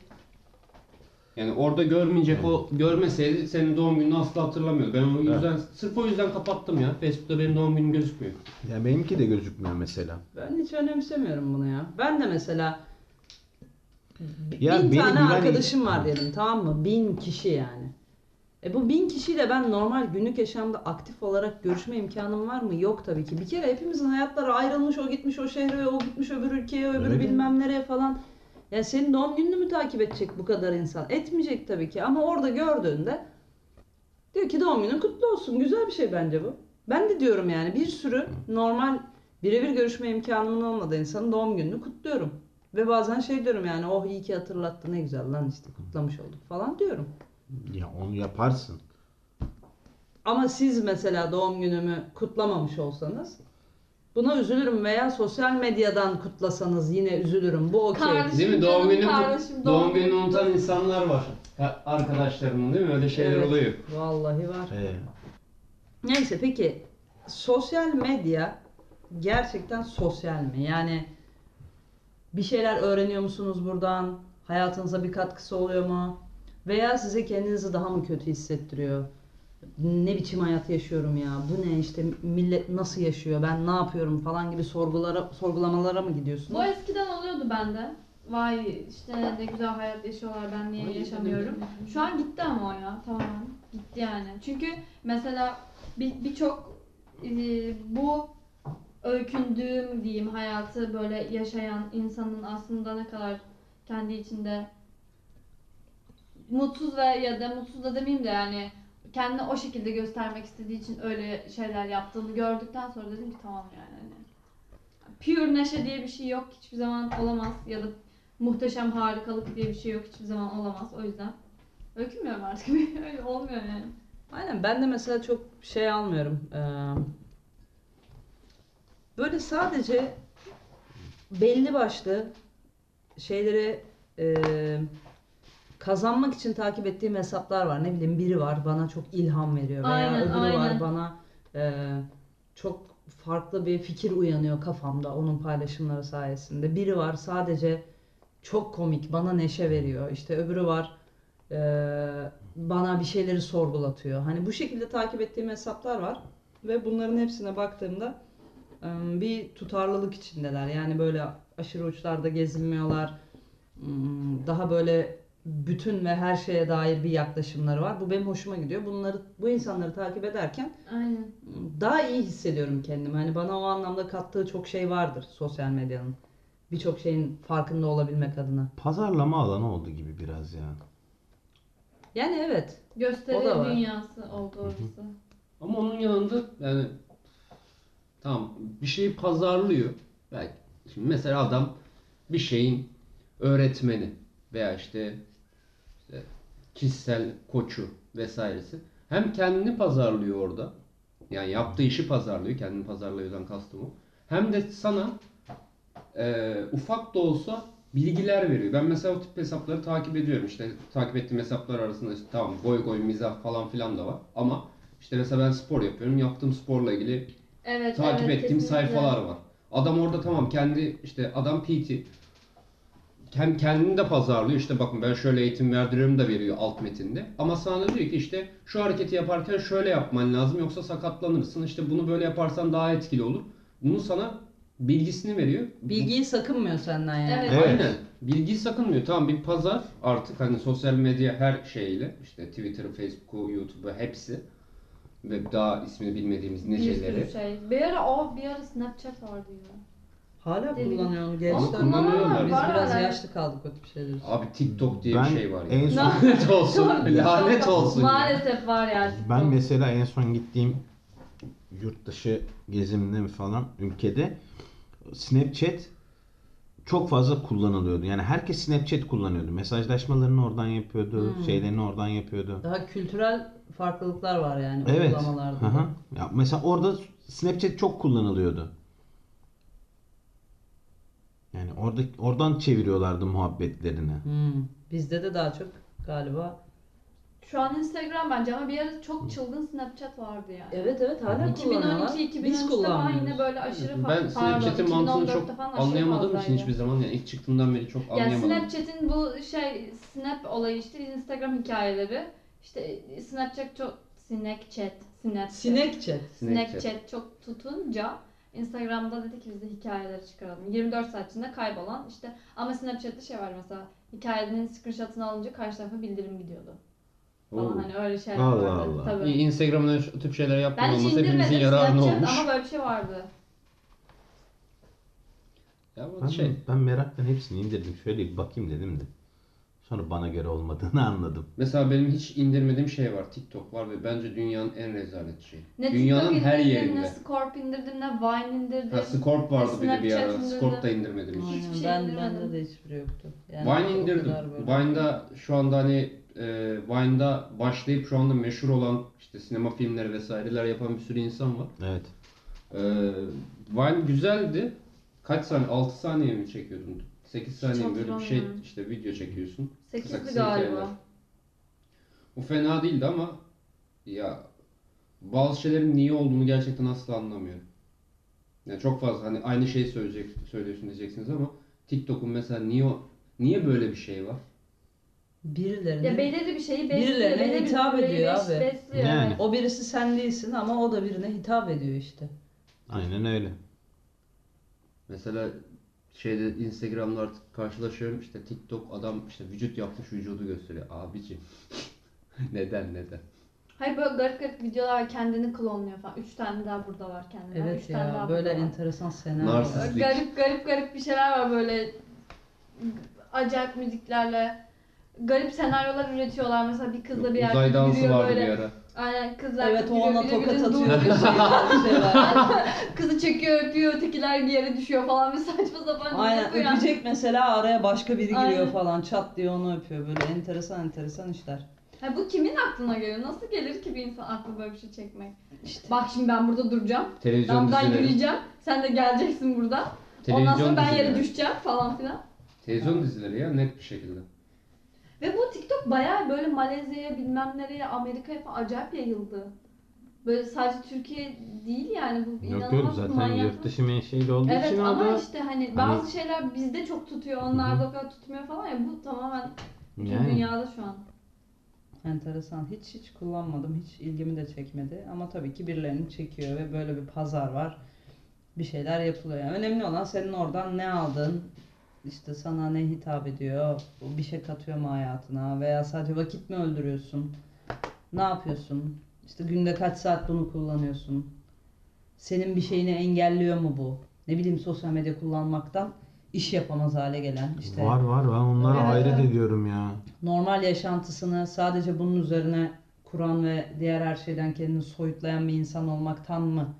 Speaker 4: Yani orada görmeyecek o görmeseydi senin doğum gününü asla hatırlamıyordu. Ben o yüzden sırf o yüzden kapattım ya. Facebook'ta benim doğum günüm gözükmüyor.
Speaker 3: ya benimki de gözükmüyor mesela.
Speaker 1: Ben hiç önemsemiyorum bunu ya. Ben de mesela b-
Speaker 3: Ya
Speaker 1: bin
Speaker 3: beni
Speaker 1: tane
Speaker 3: bilen-
Speaker 1: arkadaşım var diyelim tamam mı? Bin kişi yani. E bu bin kişiyle ben normal günlük yaşamda aktif olarak görüşme imkanım var mı? Yok tabii ki. Bir kere hepimizin hayatları ayrılmış. O gitmiş o şehre, o gitmiş öbür ülkeye, öbürü
Speaker 3: Öyle.
Speaker 1: bilmem nereye falan. Ya senin doğum gününü mü takip edecek bu kadar insan? Etmeyecek tabii ki ama orada gördüğünde diyor ki doğum günün kutlu olsun. Güzel bir şey bence bu. Ben de diyorum yani bir sürü normal birebir görüşme imkanımın olmadığı insanın doğum gününü kutluyorum. Ve bazen şey diyorum yani oh iyi ki hatırlattı ne güzel lan işte kutlamış olduk falan diyorum.
Speaker 3: Ya onu yaparsın.
Speaker 1: Ama siz mesela doğum günümü kutlamamış olsanız buna üzülürüm veya sosyal medyadan kutlasanız yine üzülürüm. Bu okey.
Speaker 2: Kardeşim,
Speaker 4: Değil mi? Doğum
Speaker 2: canım
Speaker 4: gününü
Speaker 2: kardeşim,
Speaker 4: doğum
Speaker 2: doğum
Speaker 4: gününü
Speaker 2: günü
Speaker 4: unutan insanlar var. Arkadaşlarının değil mi? Öyle şeyler
Speaker 1: Evet,
Speaker 4: oluyor.
Speaker 1: Vallahi var.
Speaker 3: Ee,
Speaker 1: Neyse peki sosyal medya gerçekten sosyal mi? Yani bir şeyler öğreniyor musunuz buradan? Hayatınıza bir katkısı oluyor mu? Veya size kendinizi daha mı kötü hissettiriyor? Ne biçim hayat yaşıyorum ya? Bu ne işte millet nasıl yaşıyor? Ben ne yapıyorum falan gibi sorgulara sorgulamalara mı gidiyorsunuz?
Speaker 2: Bu eskiden oluyordu bende. Vay işte ne güzel hayat yaşıyorlar ben niye yaşamıyorum. Şu an gitti ama o ya tamamen gitti yani. Çünkü mesela bir- birçok e, bu öykündüğüm diyeyim hayatı böyle yaşayan insanın aslında ne kadar kendi içinde mutsuz ve ya da mutsuz da demeyeyim de yani kendini o şekilde göstermek istediği için öyle şeyler yaptığını gördükten sonra dedim ki tamam yani hani pure neşe diye bir şey yok hiçbir zaman olamaz ya da muhteşem harikalık diye bir şey yok hiçbir zaman olamaz o yüzden öykünmüyorum artık öyle olmuyor yani.
Speaker 1: Aynen ben de mesela çok şey almıyorum. Ee, böyle sadece belli başlı şeyleri e, kazanmak için takip ettiğim hesaplar var. Ne bileyim biri var bana çok ilham veriyor veya
Speaker 2: Aynen,
Speaker 1: öbürü var
Speaker 2: aynen.
Speaker 1: bana e, çok farklı bir fikir uyanıyor kafamda onun paylaşımları sayesinde. Biri var sadece çok komik bana neşe veriyor. İşte öbürü var e, bana bir şeyleri sorgulatıyor. Hani bu şekilde takip ettiğim hesaplar var ve bunların hepsine baktığımda e, bir tutarlılık içindeler. Yani böyle aşırı uçlarda gezinmiyorlar. Hmm, Daha böyle bütün ve her şeye dair bir yaklaşımları var. Bu benim hoşuma gidiyor. Bunları bu insanları takip ederken
Speaker 2: Aynen.
Speaker 1: daha iyi hissediyorum kendimi. Hani bana o anlamda kattığı çok şey vardır sosyal medyanın. Birçok şeyin farkında olabilmek adına.
Speaker 3: Pazarlama alanı oldu gibi biraz yani.
Speaker 1: Yani evet. O da
Speaker 2: Gösteri
Speaker 1: var.
Speaker 2: dünyası oldu orası.
Speaker 4: Ama onun yanında yani tamam bir şeyi pazarlıyor. Belki şimdi mesela adam bir şeyin öğretmeni veya işte kişisel koçu vesairesi. Hem kendini pazarlıyor orada. Yani yaptığı işi pazarlıyor. Kendini pazarlıyordan kastım o. Hem de sana e, ufak da olsa bilgiler veriyor. Ben mesela o tip hesapları takip ediyorum. İşte takip ettiğim hesaplar arasında işte tamam goy goy mizah falan filan da var. Ama işte mesela ben spor yapıyorum. Yaptığım sporla ilgili
Speaker 2: Evet,
Speaker 4: takip
Speaker 2: evet,
Speaker 4: ettiğim
Speaker 2: kesinlikle.
Speaker 4: sayfalar var. Adam orada tamam kendi işte adam PT hem kendini de pazarlıyor. İşte bakın ben şöyle eğitim verdiriyorum da veriyor alt metinde. Ama sana diyor ki işte şu hareketi yaparken şöyle yapman lazım yoksa sakatlanırsın. İşte bunu böyle yaparsan daha etkili olur. Bunu sana bilgisini veriyor.
Speaker 1: Bilgiyi sakınmıyor senden yani.
Speaker 2: Evet.
Speaker 4: Aynen. Bilgi sakınmıyor. Tamam bir pazar artık hani sosyal medya her şeyle işte Twitter'ı, Facebook'u, YouTube'u hepsi ve daha ismini bilmediğimiz
Speaker 2: Bir sürü
Speaker 4: niceleri.
Speaker 2: şey. Bir ara o bir ara Snapchat vardı ya.
Speaker 1: Hala
Speaker 2: Deli.
Speaker 1: kullanıyor onu
Speaker 2: Onu
Speaker 1: gençler.
Speaker 4: kullanıyorlar.
Speaker 1: Biz
Speaker 2: Var
Speaker 1: biraz
Speaker 2: hala.
Speaker 1: yaşlı kaldık o tip şeyler.
Speaker 4: Abi TikTok diye
Speaker 3: Ben
Speaker 4: bir şey var ya.
Speaker 3: en son-
Speaker 4: Lanet olsun. Lanet olsun. ya.
Speaker 2: Maalesef var ya.
Speaker 3: Ben mesela en son gittiğim yurt dışı gezimde falan ülkede Snapchat çok fazla kullanılıyordu. Yani herkes Snapchat kullanıyordu. Mesajlaşmalarını oradan yapıyordu,
Speaker 1: Hmm.
Speaker 3: şeylerini oradan yapıyordu.
Speaker 1: Daha kültürel farklılıklar var yani
Speaker 3: Evet.
Speaker 1: uygulamalarda.
Speaker 3: Hı hı. Ya mesela orada Snapchat çok kullanılıyordu. Yani orada oradan çeviriyorlardı muhabbetlerini.
Speaker 1: Hmm. Bizde de daha çok galiba.
Speaker 2: Şu an Instagram bence ama bir ara çok çılgın Snapchat vardı yani.
Speaker 1: Evet evet hala kullanıyorlar.
Speaker 2: 2012
Speaker 1: Biz
Speaker 2: 2013'te falan
Speaker 1: kullanmıyoruz.
Speaker 2: yine böyle aşırı fa-
Speaker 4: Ben Snapchat'in mantığını
Speaker 2: 2014'te
Speaker 4: çok anlayamadığım için hiçbir zaman yani ilk çıktığından beri çok
Speaker 2: Yani
Speaker 4: anlayamadım.
Speaker 2: Snapchat'in bu şey Snap olayı işte Instagram hikayeleri. İşte Snapchat çok Snapchat, Snapchat.
Speaker 1: Sinek chat.
Speaker 4: Snapchat.
Speaker 2: Snapchat çok tutunca Instagram'da dedi ki biz de hikayeleri çıkaralım. 24 saat içinde kaybolan işte ama Snapchat'te şey var mesela hikayenin screenshot'ını alınca karşı tarafa bildirim gidiyordu. Falan
Speaker 4: Oo.
Speaker 2: hani öyle şeyler
Speaker 3: Allah
Speaker 2: vardı.
Speaker 3: Allah.
Speaker 2: Tabii.
Speaker 4: İyi, Instagram'ın şu tip şeyler
Speaker 2: Ben
Speaker 4: yapmıyor
Speaker 2: hiç
Speaker 4: olması hepimizin
Speaker 2: indirmedim
Speaker 4: yararına
Speaker 2: Snapchat
Speaker 4: olmuş.
Speaker 2: ama böyle bir şey vardı.
Speaker 4: Ya bu
Speaker 3: Ben,
Speaker 4: şey.
Speaker 3: ben meraktan hepsini indirdim. Şöyle bir bakayım dedim de. Sonra bana göre olmadığını anladım.
Speaker 4: Mesela benim hiç indirmediğim şey var. TikTok var ve bence dünyanın en rezalet şeyi.
Speaker 2: Ne
Speaker 4: dünyanın
Speaker 2: TikTok
Speaker 4: her
Speaker 2: indirdim,
Speaker 4: yerinde.
Speaker 2: ne Scorp indirdim, ne Vine indirdim.
Speaker 4: Ha, Scorp vardı bir de bir
Speaker 2: Snapchat
Speaker 4: ara.
Speaker 2: indirdim.
Speaker 4: Scorp da indirmedim hiç.
Speaker 2: Hiçbir şey
Speaker 1: ben,
Speaker 2: indirmedim.
Speaker 1: bende de hiçbiri yoktu. Yani
Speaker 4: Vine
Speaker 1: o
Speaker 4: indirdim.
Speaker 1: kadar böyle.
Speaker 4: Vine'da şu anda hani e, Vine'da başlayıp şu anda meşhur olan işte sinema filmleri vesaireler yapan bir sürü insan var.
Speaker 3: Evet.
Speaker 4: E, Vine güzeldi. Kaç saniye? 6 saniye mi çekiyordun? 8 saniye mi? böyle bir şey
Speaker 2: hatırlamıyorum.
Speaker 4: işte video çekiyorsun. Kısa
Speaker 2: 8'di
Speaker 4: kısa hikayeler.
Speaker 2: galiba.
Speaker 4: O fena değildi ama ya bazı şeylerin niye olduğunu gerçekten asla anlamıyorum. Yani çok fazla hani aynı şeyi söyleyecek söylüyorsun diyeceksiniz ama TikTok'un mesela niye o- niye böyle bir şey var?
Speaker 1: Birilerine.
Speaker 2: Ya belirli bir şeyi besliyor.
Speaker 1: Birilerine
Speaker 2: belirli bir
Speaker 1: hitap
Speaker 2: süreyi
Speaker 1: ediyor
Speaker 2: bes-
Speaker 1: abi.
Speaker 2: Besliyor,
Speaker 3: Yani.
Speaker 2: evet.
Speaker 1: O birisi sen değilsin ama o da birine hitap ediyor işte.
Speaker 3: Aynen öyle.
Speaker 4: Mesela şeyde Instagram'da artık karşılaşıyorum işte TikTok adam işte vücut yapmış vücudu gösteriyor. Abicim neden neden?
Speaker 2: Hayır böyle garip garip videolar kendini klonluyor falan. Üç tane daha burada var kendinden.
Speaker 1: Evet
Speaker 2: Üç tane
Speaker 1: ya
Speaker 2: daha
Speaker 1: böyle
Speaker 2: burada var.
Speaker 1: enteresan senaryolar.
Speaker 2: Garip garip garip bir şeyler var böyle acayip müziklerle. Garip senaryolar üretiyorlar mesela bir kızla bir
Speaker 4: Uzay
Speaker 2: erkek
Speaker 4: dansı
Speaker 2: yürüyor
Speaker 4: vardı
Speaker 2: böyle.
Speaker 4: bir ara.
Speaker 2: Aynen kızlar
Speaker 1: Evet o ona tokat atıyor. şeyler.
Speaker 2: Kızı çekiyor öpüyor ötekiler yere düşüyor falan bir saçma sapan
Speaker 1: Aynen
Speaker 2: yapıyor yani.
Speaker 1: öpecek mesela araya başka biri giriyor
Speaker 2: Aynen.
Speaker 1: falan çat diye onu öpüyor böyle enteresan enteresan işler.
Speaker 2: Ha, bu kimin aklına geliyor? Nasıl gelir ki bir insan aklına böyle bir şey çekmek?
Speaker 1: İşte.
Speaker 2: Bak şimdi ben burada duracağım. Ben
Speaker 4: Televizyon
Speaker 2: buradan
Speaker 4: dizileri.
Speaker 2: yürüyeceğim. Sen de geleceksin burada. Ondan
Speaker 4: Televizyon
Speaker 2: sonra ben yere düşeceğim falan filan.
Speaker 4: Televizyon dizileri ya net bir şekilde.
Speaker 2: Ve bu TikTok bayağı böyle Malezya'ya bilmem nereye Amerika'ya falan acayip yayıldı. Böyle sadece Türkiye değil yani bu
Speaker 3: Yok
Speaker 2: inanılmaz
Speaker 3: yok zaten
Speaker 2: manyak.
Speaker 3: yurt dışı menşeli olduğu
Speaker 2: Evet
Speaker 3: için
Speaker 2: ama
Speaker 3: da
Speaker 2: işte hani
Speaker 3: Hani-
Speaker 2: bazı şeyler bizde çok tutuyor, onlar
Speaker 3: Hı
Speaker 2: da o kadar tutmuyor falan ya bu tamamen bütün
Speaker 3: yani
Speaker 2: dünyada şu an.
Speaker 1: Enteresan. Hiç hiç kullanmadım. Hiç ilgimi de çekmedi. Ama tabii ki birilerini çekiyor ve böyle bir pazar var. Bir şeyler yapılıyor. Yani önemli olan senin oradan ne aldın, işte sana ne hitap ediyor, bir şey katıyor mu hayatına? Veya sadece vakit mi öldürüyorsun, ne yapıyorsun, işte günde kaç saat bunu kullanıyorsun, senin bir şeyini engelliyor mu bu, ne bileyim sosyal medya kullanmaktan iş yapamaz hale gelen işte.
Speaker 3: Var var. Ben onlara
Speaker 2: Evet,
Speaker 3: hayret ediyorum ya.
Speaker 1: normal yaşantısını sadece bunun üzerine kuran ve diğer her şeyden kendini soyutlayan bir insan olmaktan mı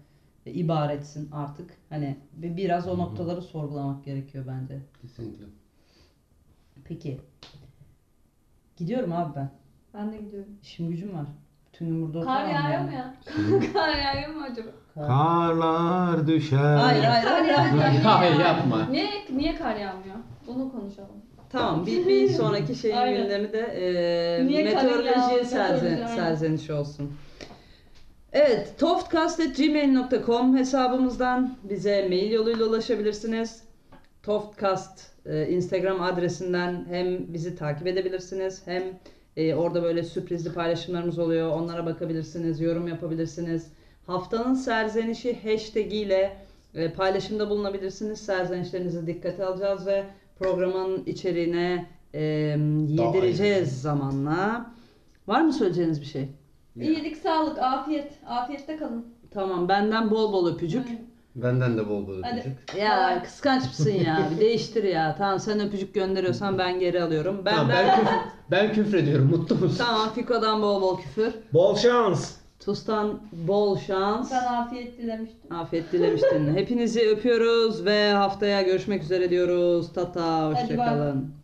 Speaker 1: ibaretsin artık? Hani bir- biraz o noktaları sorgulamak gerekiyor bence.
Speaker 4: Kesinlikle.
Speaker 1: Peki. Gidiyorum abi ben.
Speaker 2: Ben de gidiyorum.
Speaker 1: İşim gücüm var. Bütün gün burada
Speaker 2: Kar yağıyor
Speaker 1: yani.
Speaker 2: mu ya? Kar yağıyor mu acaba?
Speaker 1: Kar-
Speaker 3: Karlar düşer.
Speaker 1: Hayır hayır hayır.
Speaker 2: yağıyor.
Speaker 4: Hayır yapma.
Speaker 2: Niye, niye kar yağmıyor? Bunu konuşalım.
Speaker 1: Tamam bir, bir sonraki şeyin gündemi de e,
Speaker 2: Niye
Speaker 1: meteoroloji serzenişi olsun. Evet, toftcast.gmail.com hesabımızdan bize mail yoluyla ulaşabilirsiniz. Toftcast e, Instagram adresinden hem bizi takip edebilirsiniz hem e, orada böyle sürprizli paylaşımlarımız oluyor. Onlara bakabilirsiniz, yorum yapabilirsiniz. Haftanın serzenişi hashtag ile e, paylaşımda bulunabilirsiniz. Serzenişlerinizi dikkate alacağız ve programın içeriğine e, yedireceğiz zamanla. Var mı söyleyeceğiniz bir şey?
Speaker 2: İyilik, sağlık, afiyet. Afiyette kalın.
Speaker 1: Tamam benden bol bol öpücük.
Speaker 2: Aynen.
Speaker 4: Benden de bol bol
Speaker 2: Hadi.
Speaker 4: öpücük.
Speaker 1: Ya kıskanç mısın ya? Bir değiştir ya. Tamam sen öpücük gönderiyorsan ben geri alıyorum. Ben
Speaker 4: Tamam
Speaker 1: ben,
Speaker 4: ben, küfür, ben küfrediyorum mutlu musun?
Speaker 1: Tamam Fiko'dan bol bol küfür.
Speaker 3: Bol şans.
Speaker 1: Tuz'tan bol şans.
Speaker 2: Ben afiyet dilemiştim.
Speaker 1: Afiyet dilemiştin. Hepinizi öpüyoruz ve haftaya görüşmek üzere diyoruz. Tata
Speaker 2: Hadi bay.
Speaker 1: hoşçakalın.